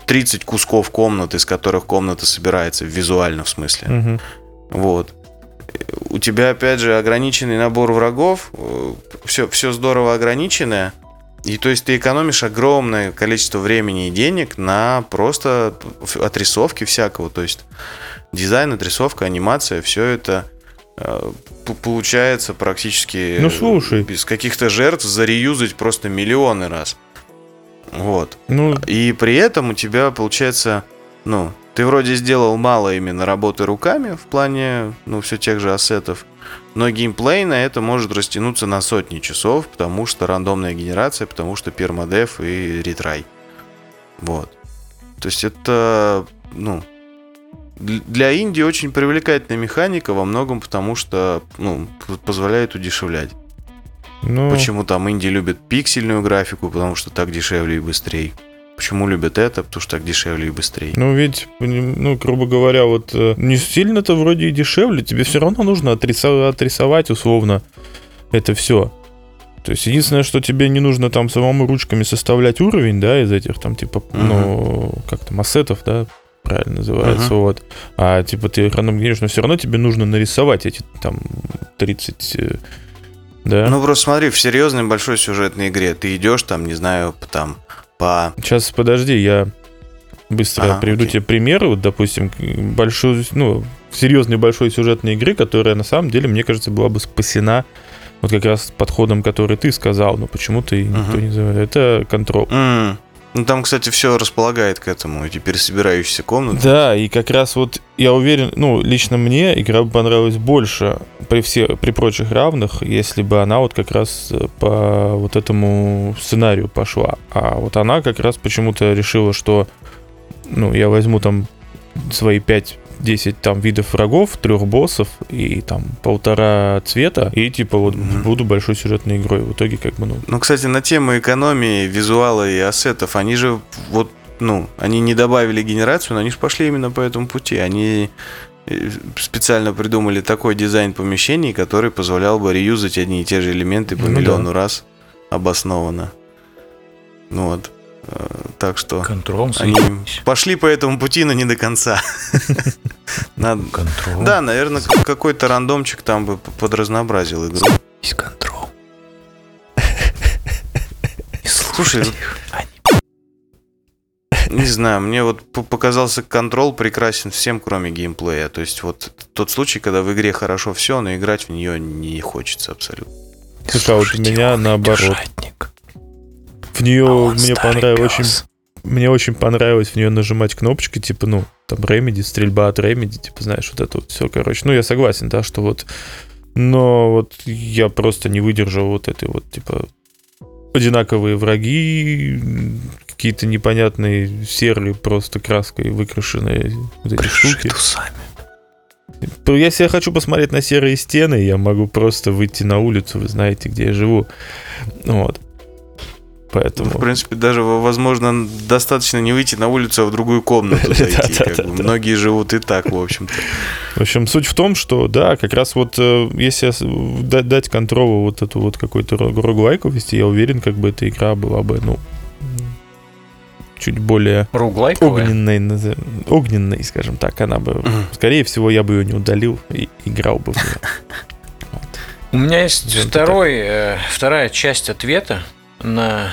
Speaker 3: 30 кусков комнат, из которых комната собирается визуально в смысле.
Speaker 1: Мгм.
Speaker 3: Вот. У тебя, опять же, ограниченный набор врагов, все, все здорово ограниченное. И то есть ты экономишь огромное количество времени и денег на просто отрисовки всякого. То есть дизайн, отрисовка, анимация, все это э, получается практически
Speaker 1: Ну,
Speaker 3: э,
Speaker 1: слушай.
Speaker 3: без каких-то жертв зареюзать просто миллионы раз. Вот.
Speaker 1: Ну,
Speaker 3: И при этом у тебя получается, ну, ты вроде сделал мало именно работы руками в плане, ну, все тех же ассетов, но геймплей на это может растянуться на сотни часов, потому что рандомная генерация, потому что пермодев и ретрай. Вот. То есть это, ну, дл- для Индии очень привлекательная механика во многом, потому что, ну, позволяет удешевлять.
Speaker 1: Ну,
Speaker 3: Почему там Индии любят пиксельную графику, потому что так дешевле и быстрее. Почему любят это? Потому что так дешевле и быстрее.
Speaker 1: Ну, ведь, ну, грубо говоря, вот э, не сильно-то вроде и дешевле, тебе все равно нужно отрисовать, отрисовать условно это все. То есть единственное, что тебе не нужно там самому ручками составлять уровень, да, из этих там типа, ну, как там, ассетов, да, правильно называется,
Speaker 3: Мгм.
Speaker 1: вот. А типа ты экраном генеришь, но все равно тебе нужно нарисовать эти там 30, э, да.
Speaker 3: Ну, просто смотри, в серьезной большой сюжетной игре ты идешь там, не знаю, там, по...
Speaker 1: Сейчас, подожди, я быстро
Speaker 3: Ага,
Speaker 1: приведу
Speaker 3: окей.
Speaker 1: тебе примеры. Вот, допустим, большую, ну, серьезной большой сюжетной игры, которая на самом деле, мне кажется, была бы спасена вот как раз подходом, который ты сказал, но почему-то никто
Speaker 3: Мгм.
Speaker 1: не называет. Это контрол.
Speaker 3: М, Ну, там, кстати, все располагает к этому. Эти пересобирающиеся комнаты.
Speaker 1: Да, и как раз вот я уверен, ну, лично мне игра бы понравилась больше при, все, при прочих равных, если бы она вот как раз э, по вот этому сценарию пошла. А вот она как раз почему-то решила, что, ну, я возьму там свои 5-10 там видов врагов, трех боссов и там полтора цвета, и типа вот
Speaker 3: Мгм.
Speaker 1: буду большой сюжетной игрой. В итоге как бы, ну,
Speaker 3: Ну, кстати, на тему экономии, визуала и ассетов, они же вот, ну, они не добавили генерацию, но они же пошли именно по этому пути. Они э, специально придумали такой дизайн помещений, который позволял бы реюзать одни и те же элементы по
Speaker 1: Ну да.
Speaker 3: миллиону раз обоснованно. Ну вот. Э, Так что
Speaker 2: Контрол.
Speaker 3: они пошли по этому пути, но не до конца. Надо...
Speaker 2: Контрол.
Speaker 3: Да, наверное, какой-то рандомчик там бы подразнообразил игру.
Speaker 2: Есть контрол.
Speaker 3: Слушай, Не знаю, мне вот показался контрол прекрасен всем, кроме геймплея. То есть вот тот случай, когда в игре хорошо все, но играть в нее не хочется абсолютно.
Speaker 1: слушай, а вот у меня наоборот. В нее
Speaker 2: А
Speaker 1: мне понравилось очень мне очень понравилось в нее нажимать кнопочки, типа, ну, там, Remedy, стрельба от Remedy, типа, знаешь, вот это вот все, короче. Ну, я согласен, да, что вот... Но вот я просто не выдержал вот этой вот, типа, одинаковые враги, какие-то непонятные серые просто краской выкрашенные вот эти штуки. Если я хочу посмотреть на серые стены, я могу просто выйти на улицу, вы знаете, где я живу. Вот. Поэтому...
Speaker 3: В принципе, даже, возможно, достаточно не выйти на улицу, а в другую комнату зайти. Многие живут и так, в общем-то.
Speaker 1: В общем, суть в том, что, да, как раз вот э, если дать контролу вот эту вот какой-то ро- роглайковости, я уверен, как бы эта игра была бы, ну, чуть более
Speaker 2: Руглайковая?
Speaker 1: огненной, огненной, скажем так, она бы, скорее всего, я бы ее не удалил и играл бы в нее.
Speaker 2: У меня есть второй, э, вторая часть ответа на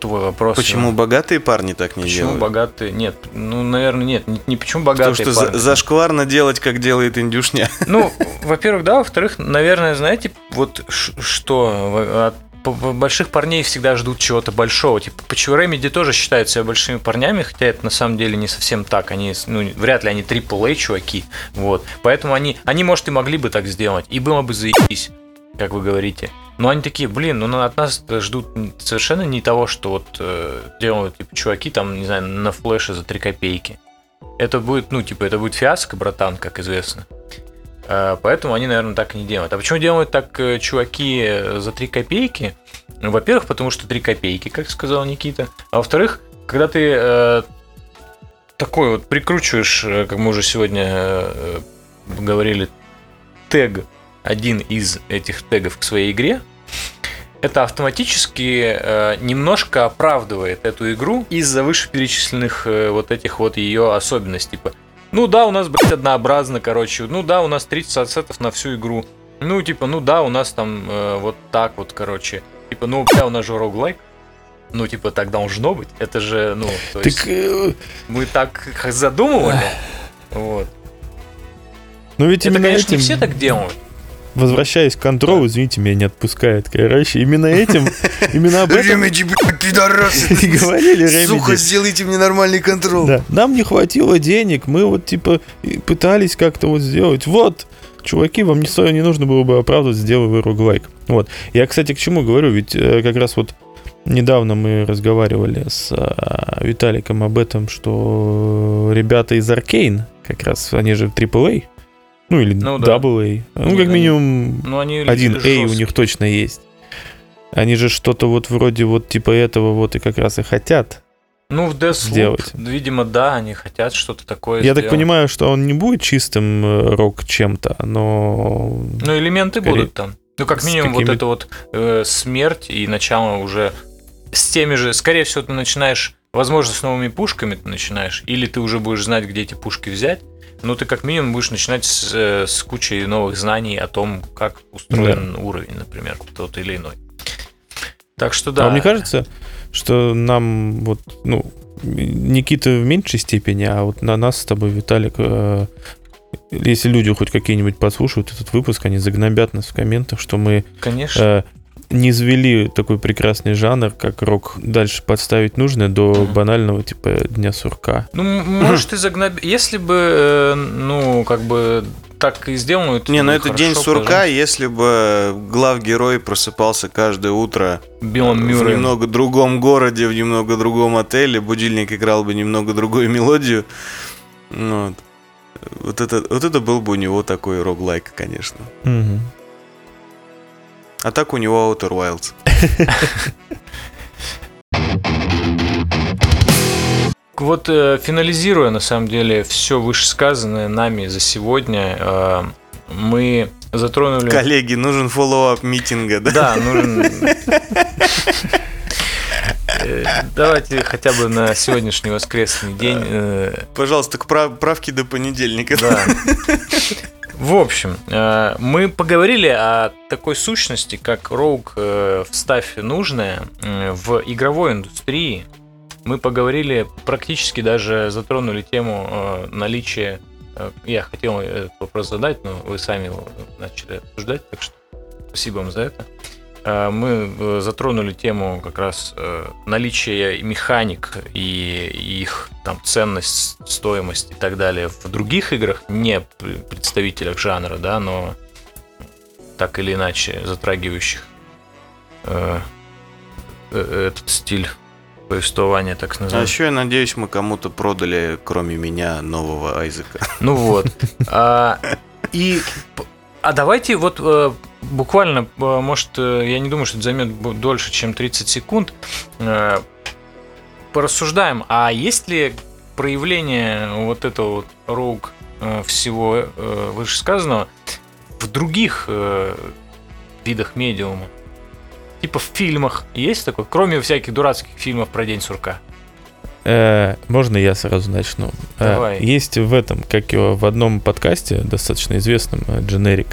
Speaker 2: твой вопрос.
Speaker 3: Почему богатые парни так не
Speaker 2: Почему
Speaker 3: делают?
Speaker 2: богатые? Нет, ну, наверное, нет. Не, не почему
Speaker 3: Потому
Speaker 2: богатые
Speaker 3: что за-
Speaker 2: парни.
Speaker 3: зашкварно делать, как делает индюшня.
Speaker 2: Ну, во-первых, да, во-вторых, наверное, знаете, вот что от п- больших парней всегда ждут чего-то большого. Типа, почему Remedy тоже считают себя большими парнями, хотя это на самом деле не совсем так. Они, ну, вряд ли они AAA чуваки. Вот. Поэтому они, они, может, и могли бы так сделать. И было бы заебись, как вы говорите. Но они такие, блин, ну от нас ждут совершенно не того, что вот э, делают типа, чуваки там, не знаю, на флеше за 3 копейки. Это будет, ну, типа, это будет фиаско, братан, как известно. Э, Поэтому они, наверное, так и не делают. А почему делают так э, чуваки э, за 3 копейки? Ну, во-первых, потому что 3 копейки, как сказал Никита. А во-вторых, когда ты э, такой вот прикручиваешь, э, как мы уже сегодня э, говорили, тег, один из этих тегов к своей игре, это автоматически э, немножко оправдывает эту игру из-за вышеперечисленных э, вот этих вот ее особенностей. Типа, ну да, у нас, блядь, однообразно, короче. Ну да, у нас 30 ассетов на всю игру. Ну, типа, ну да, у нас там э, вот так вот, короче. Типа, ну, бля, у нас же роглайк. Ну, типа, так должно быть. Это же, ну, то есть
Speaker 1: Так, э,
Speaker 2: мы так задумывали. Вот.
Speaker 1: ну ведь
Speaker 2: Это, конечно, не
Speaker 1: этим,
Speaker 2: все так делают.
Speaker 1: Возвращаясь к контролу, извините, меня не отпускает, короче, именно этим, именно об этом
Speaker 3: Ремеди, пидорасы.
Speaker 1: и говорили
Speaker 3: Сука,
Speaker 1: Remedy.
Speaker 3: сделайте мне нормальный контроль.
Speaker 1: Да. Нам не хватило денег, мы вот типа пытались как-то вот сделать. Вот, чуваки, вам не, стоит, не нужно было бы оправдывать, сделай вы роглайк. Вот. Я, кстати, к чему говорю, ведь э, как раз вот недавно мы разговаривали с а, Виталиком об этом, что ребята из Аркейн, как раз, они же AAA, ну или
Speaker 2: Ну да.
Speaker 1: AA, ну
Speaker 2: Они-
Speaker 1: как минимум
Speaker 2: Ну, они
Speaker 1: один A у них точно есть. Они же что-то вот вроде вот типа этого вот и как раз и хотят.
Speaker 2: Ну, в Deathloop,
Speaker 1: сделать.
Speaker 2: видимо, да, они хотят что-то такое
Speaker 1: Я так
Speaker 2: сделать.
Speaker 1: понимаю, что он не будет чистым э, рок чем-то, но...
Speaker 2: Ну, элементы
Speaker 1: Скорее,
Speaker 2: будут там. Ну, как минимум, вот это вот э, смерть и начало уже с теми же... Скорее всего, ты начинаешь, возможно, с новыми пушками ты начинаешь, или ты уже будешь знать, где эти пушки взять, но ты как минимум будешь начинать с, э, с кучей новых знаний о том, как устроен уровень, например, тот или иной. Так что да.
Speaker 1: А мне кажется, что нам вот, ну, Никита в меньшей степени, а вот на нас с тобой, Виталик, э, если люди хоть какие-нибудь подслушают этот выпуск, они загнобят нас в комментах, что мы
Speaker 2: Конечно.
Speaker 1: э, не извели такой прекрасный жанр, как рок, дальше подставить нужно до банального типа Дня сурка.
Speaker 2: Ну, может, и загноб... Если бы, э, ну, как бы так и сделано... это
Speaker 3: Не, ну это день
Speaker 2: хорошо,
Speaker 3: сурка,
Speaker 2: пожалуйста.
Speaker 3: если бы главгерой просыпался каждое утро
Speaker 2: Биллом
Speaker 3: в
Speaker 2: Мюрреем.
Speaker 3: немного другом городе, в немного другом отеле, будильник играл бы немного другую мелодию. Ну, Вот. Вот это, вот это был бы у него такой рог-лайк, конечно.
Speaker 1: Мгм.
Speaker 3: А так у него Outer Wilds.
Speaker 2: Вот э, финализируя, на самом деле, все вышесказанное нами за сегодня, э, мы затронули...
Speaker 3: Коллеги, нужен follow-up митинга, да?
Speaker 2: Да, нужен... Э, Давайте хотя бы на сегодняшний воскресный день.
Speaker 3: Пожалуйста, к прав- правке до понедельника.
Speaker 2: Да. В общем, э, мы поговорили о такой сущности, как Rogue э, «Вставь нужное» э, в игровой индустрии. Мы поговорили, практически даже затронули тему наличия... Я хотел этот вопрос задать, но вы сами его начали обсуждать, так что спасибо вам за это. Э, Мы э, затронули тему как раз э, наличия механик и их там ценность, стоимость и так далее в других играх, не пр- представителях жанра, да, но так или иначе затрагивающих этот стиль повествования, так
Speaker 3: А
Speaker 2: называемый.
Speaker 3: еще я надеюсь, мы кому-то продали, кроме меня, нового Айзека.
Speaker 2: Ну вот. А, и а давайте вот буквально, э, может, э, я не думаю, что это займет дольше, чем 30 секунд, э, порассуждаем, а есть ли проявление вот этого вот роуг э, всего вышесказанного в других видах медиума? Типа в фильмах есть такое, кроме всяких дурацких фильмов про День сурка?
Speaker 1: Э, можно я сразу начну? Э,
Speaker 2: Давай.
Speaker 1: есть в этом, как его в одном подкасте, достаточно известном, э, Generic,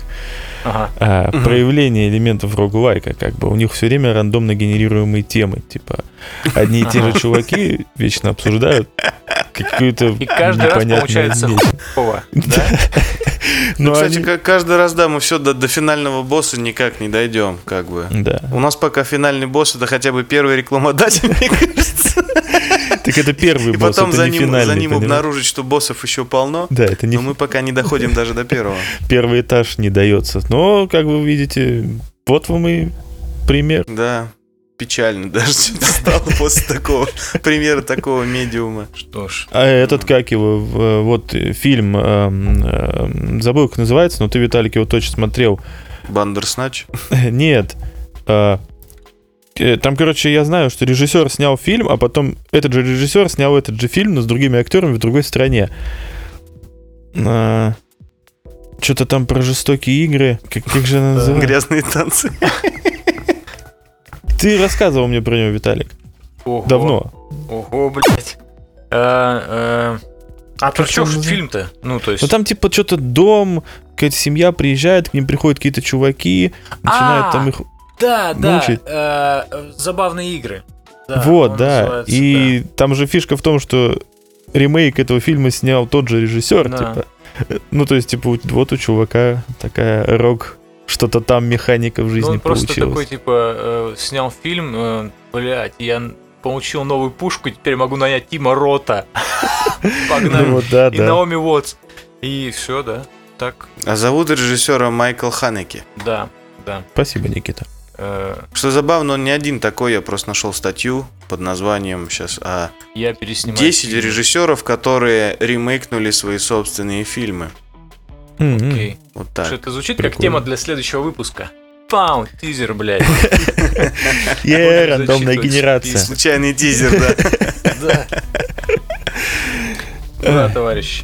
Speaker 2: Ага.
Speaker 1: а,
Speaker 3: Мгм.
Speaker 1: проявление элементов роглайка, как бы у них все время рандомно генерируемые темы, типа одни и те же
Speaker 2: Ага.
Speaker 1: чуваки вечно обсуждают какую-то
Speaker 2: И каждый раз
Speaker 1: непонятную
Speaker 2: получается. Ова, да?
Speaker 1: Ну,
Speaker 3: Ну, кстати,
Speaker 1: они-
Speaker 3: как каждый раз, да, мы все до, до финального босса никак не дойдем, как бы.
Speaker 1: Да.
Speaker 3: У нас пока финальный босс это хотя бы первый рекламодатель, мне кажется.
Speaker 1: Так это первый
Speaker 3: И
Speaker 1: босс,
Speaker 3: потом
Speaker 1: это
Speaker 3: за
Speaker 1: не
Speaker 3: ним,
Speaker 1: финальный,
Speaker 3: за ним
Speaker 1: понимаешь?
Speaker 3: обнаружить, что боссов еще полно.
Speaker 1: Да, это не
Speaker 3: Но мы пока не доходим даже до первого.
Speaker 1: первый этаж не дается. Но, как вы видите, вот вам и пример.
Speaker 3: Да, печально даже что-то стало после такого примера такого медиума.
Speaker 2: Что ж.
Speaker 1: А этот, как его, вот фильм, эм, эм, забыл, как называется, но ты, Виталик, его точно смотрел.
Speaker 3: Бандерснач.
Speaker 1: Нет. А, э, Там, короче, я знаю, что режиссер снял фильм, а потом этот же режиссер снял этот же фильм, но с другими актерами в другой стране. Что-то там про жестокие игры. Как, как же она называется?
Speaker 3: Грязные танцы.
Speaker 1: Ты рассказывал мне про него, Виталик.
Speaker 2: Ого.
Speaker 1: Давно.
Speaker 2: Ого, блядь. А, а про что фильм-то? Ну, то есть...
Speaker 1: Ну там типа что-то дом, какая-то семья приезжает, к ним приходят какие-то чуваки, начинают
Speaker 2: А,
Speaker 1: там их...
Speaker 2: Да, да.
Speaker 1: мучает.
Speaker 2: э, э, забавные игры. Да,
Speaker 1: вот, да. И там же фишка в том, что ремейк этого фильма снял тот же режиссер,
Speaker 2: Да.
Speaker 1: типа. Ну, то есть, типа, вот у чувака такая рок, что-то там механика в
Speaker 2: Ну,
Speaker 1: жизни
Speaker 2: он просто
Speaker 1: получилась.
Speaker 2: такой, типа, э, снял фильм, э, блядь, я получил новую пушку, теперь могу нанять Тима Рота.
Speaker 1: Ну,
Speaker 2: Погнали.
Speaker 1: вот, да,
Speaker 2: И
Speaker 1: да.
Speaker 2: Наоми Уотс. И все, да. Так,
Speaker 3: А зовут режиссера Майкл Ханеки.
Speaker 2: да, да.
Speaker 1: Спасибо, Никита.
Speaker 2: Э,
Speaker 3: Что забавно, он не один такой, я просто нашел статью под названием сейчас а
Speaker 2: Я переснимаю.
Speaker 3: 10
Speaker 2: фильм.
Speaker 3: режиссеров, которые ремейкнули свои собственные фильмы.
Speaker 2: Окей.
Speaker 3: Вот
Speaker 2: Что
Speaker 3: так.
Speaker 2: это звучит как
Speaker 1: Прикольно.
Speaker 2: тема для следующего выпуска. Пау, тизер, блядь.
Speaker 1: Е, рандомная генерация.
Speaker 3: Случайный тизер, да.
Speaker 2: Да. Да, товарищ.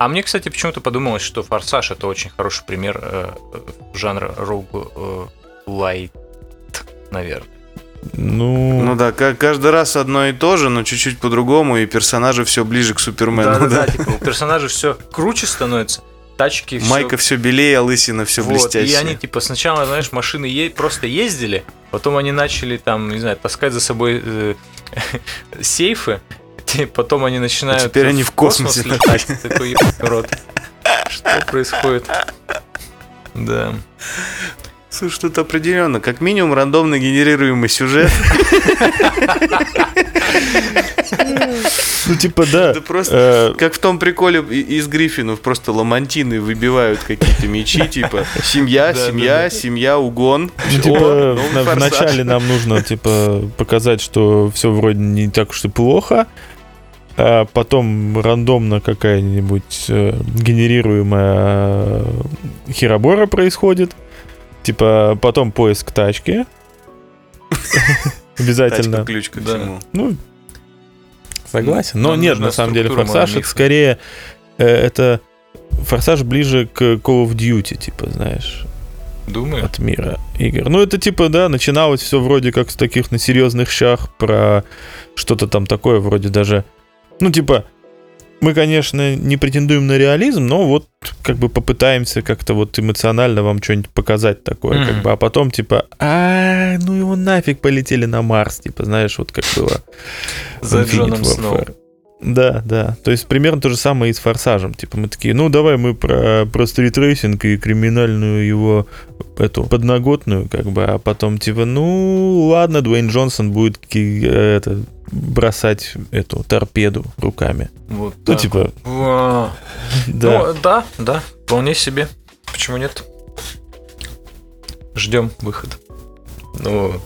Speaker 2: Э, А мне, кстати, почему-то подумалось, что «Форсаж» — это очень хороший пример э, э, жанра роуг лайт, наверное.
Speaker 1: Ну,
Speaker 3: Ну да, ка- каждый раз одно и то же, но чуть-чуть по-другому, и персонажи все ближе к Супермену.
Speaker 2: Да-да-да,
Speaker 3: да.
Speaker 2: типа у персонажей все круче становится, тачки все...
Speaker 3: Майка все белее, а лысина все
Speaker 2: Вот, и
Speaker 3: блестящая.
Speaker 2: они, типа, сначала, знаешь, машины е- просто ездили, потом они начали там, не знаю, таскать за собой э, сейфы, и потом они начинают
Speaker 3: А теперь они в космосе
Speaker 2: летать. Такой, «Ебаный рот. Что происходит? Да.
Speaker 3: Слушай, тут определенно, как минимум, рандомно генерируемый сюжет.
Speaker 1: ну типа да.
Speaker 3: Это просто
Speaker 1: Э,
Speaker 3: как в том приколе из Гриффинов, просто ламантины выбивают какие-то мечи, типа семья, семья, семья, угон.
Speaker 1: Ну, типа, вначале нам нужно, типа, показать, что все вроде не так уж и плохо, а потом рандомно какая-нибудь э, генерируемая э, херобора происходит, типа, потом поиск тачки. Обязательно.
Speaker 3: Тачка ключ ко всему.
Speaker 1: Ну, согласен. Но нет, на самом деле, форсаж это скорее э, это форсаж ближе к Call of Duty, типа, знаешь,
Speaker 2: Думаю.
Speaker 1: от мира игр. Ну, это типа, да, начиналось все вроде как с таких на серьезных щах про что-то там такое, вроде даже. Ну, типа, мы, конечно, не претендуем на реализм, но вот как бы попытаемся как-то вот эмоционально вам что-нибудь показать такое, как
Speaker 2: Мгм.
Speaker 1: бы, а потом типа, а, ну его нафиг полетели на Марс, типа, знаешь, вот как было.
Speaker 2: За Джоном. Сноу.
Speaker 1: Да, да. То есть примерно то же самое и с Форсажем. Типа мы такие, ну давай мы про, про стритрейсинг и криминальную его эту подноготную, как бы, а потом типа, ну ладно, Дуэйн Джонсон будет это, бросать эту торпеду руками.
Speaker 2: Вот
Speaker 1: Ну,
Speaker 2: так.
Speaker 1: типа, да.
Speaker 2: Ну, да, да, вполне себе. Почему нет? Ждем выход. Ну,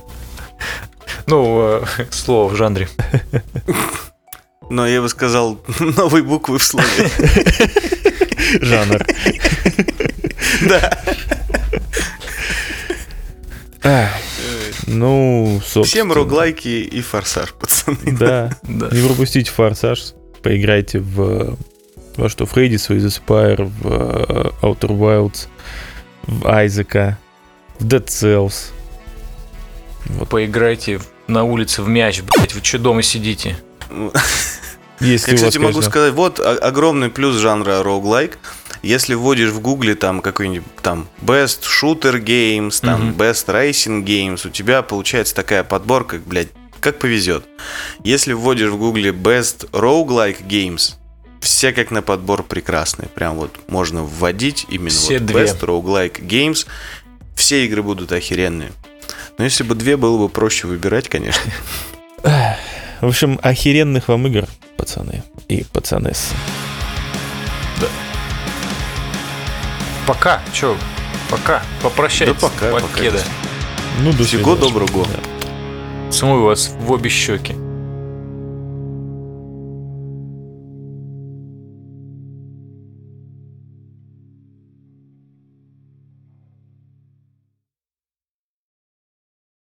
Speaker 2: ну, э, слово в жанре.
Speaker 3: Но я бы сказал новые буквы в слове.
Speaker 1: жанр.
Speaker 3: Да.
Speaker 1: Ну, собственно.
Speaker 3: Всем роглайки и форсаж, пацаны.
Speaker 1: Да.
Speaker 2: Да.
Speaker 1: Не пропустите форсаж, поиграйте в во что, в Hades, в The Spire, в Outer Wilds, в Айзека, в Dead Cells.
Speaker 2: Поиграйте на улице в мяч, блять, вы что дома сидите?
Speaker 1: Если
Speaker 3: Я, кстати, могу сказать, вот огромный плюс жанра роглайк. Если вводишь в гугле там какой-нибудь там Best Shooter Games, там
Speaker 2: Мгм.
Speaker 3: Best Racing Games, у тебя получается такая подборка, блядь, как повезет. Если вводишь в гугле Best Roguelike Games, все как на подбор прекрасные. Прям вот можно вводить именно
Speaker 2: Все
Speaker 3: вот
Speaker 2: две.
Speaker 3: Best Roguelike Games. Все игры будут охеренные. Но если бы две, было бы проще выбирать, конечно.
Speaker 1: В общем, охеренных вам игр, пацаны и пацанессы.
Speaker 2: Пока, чё, пока, попрощайтесь.
Speaker 3: Да пока, пока.
Speaker 2: покеда.
Speaker 1: Ну, до
Speaker 3: Всего
Speaker 1: свидания.
Speaker 3: доброго.
Speaker 1: Да.
Speaker 2: Целую вас в обе щеки.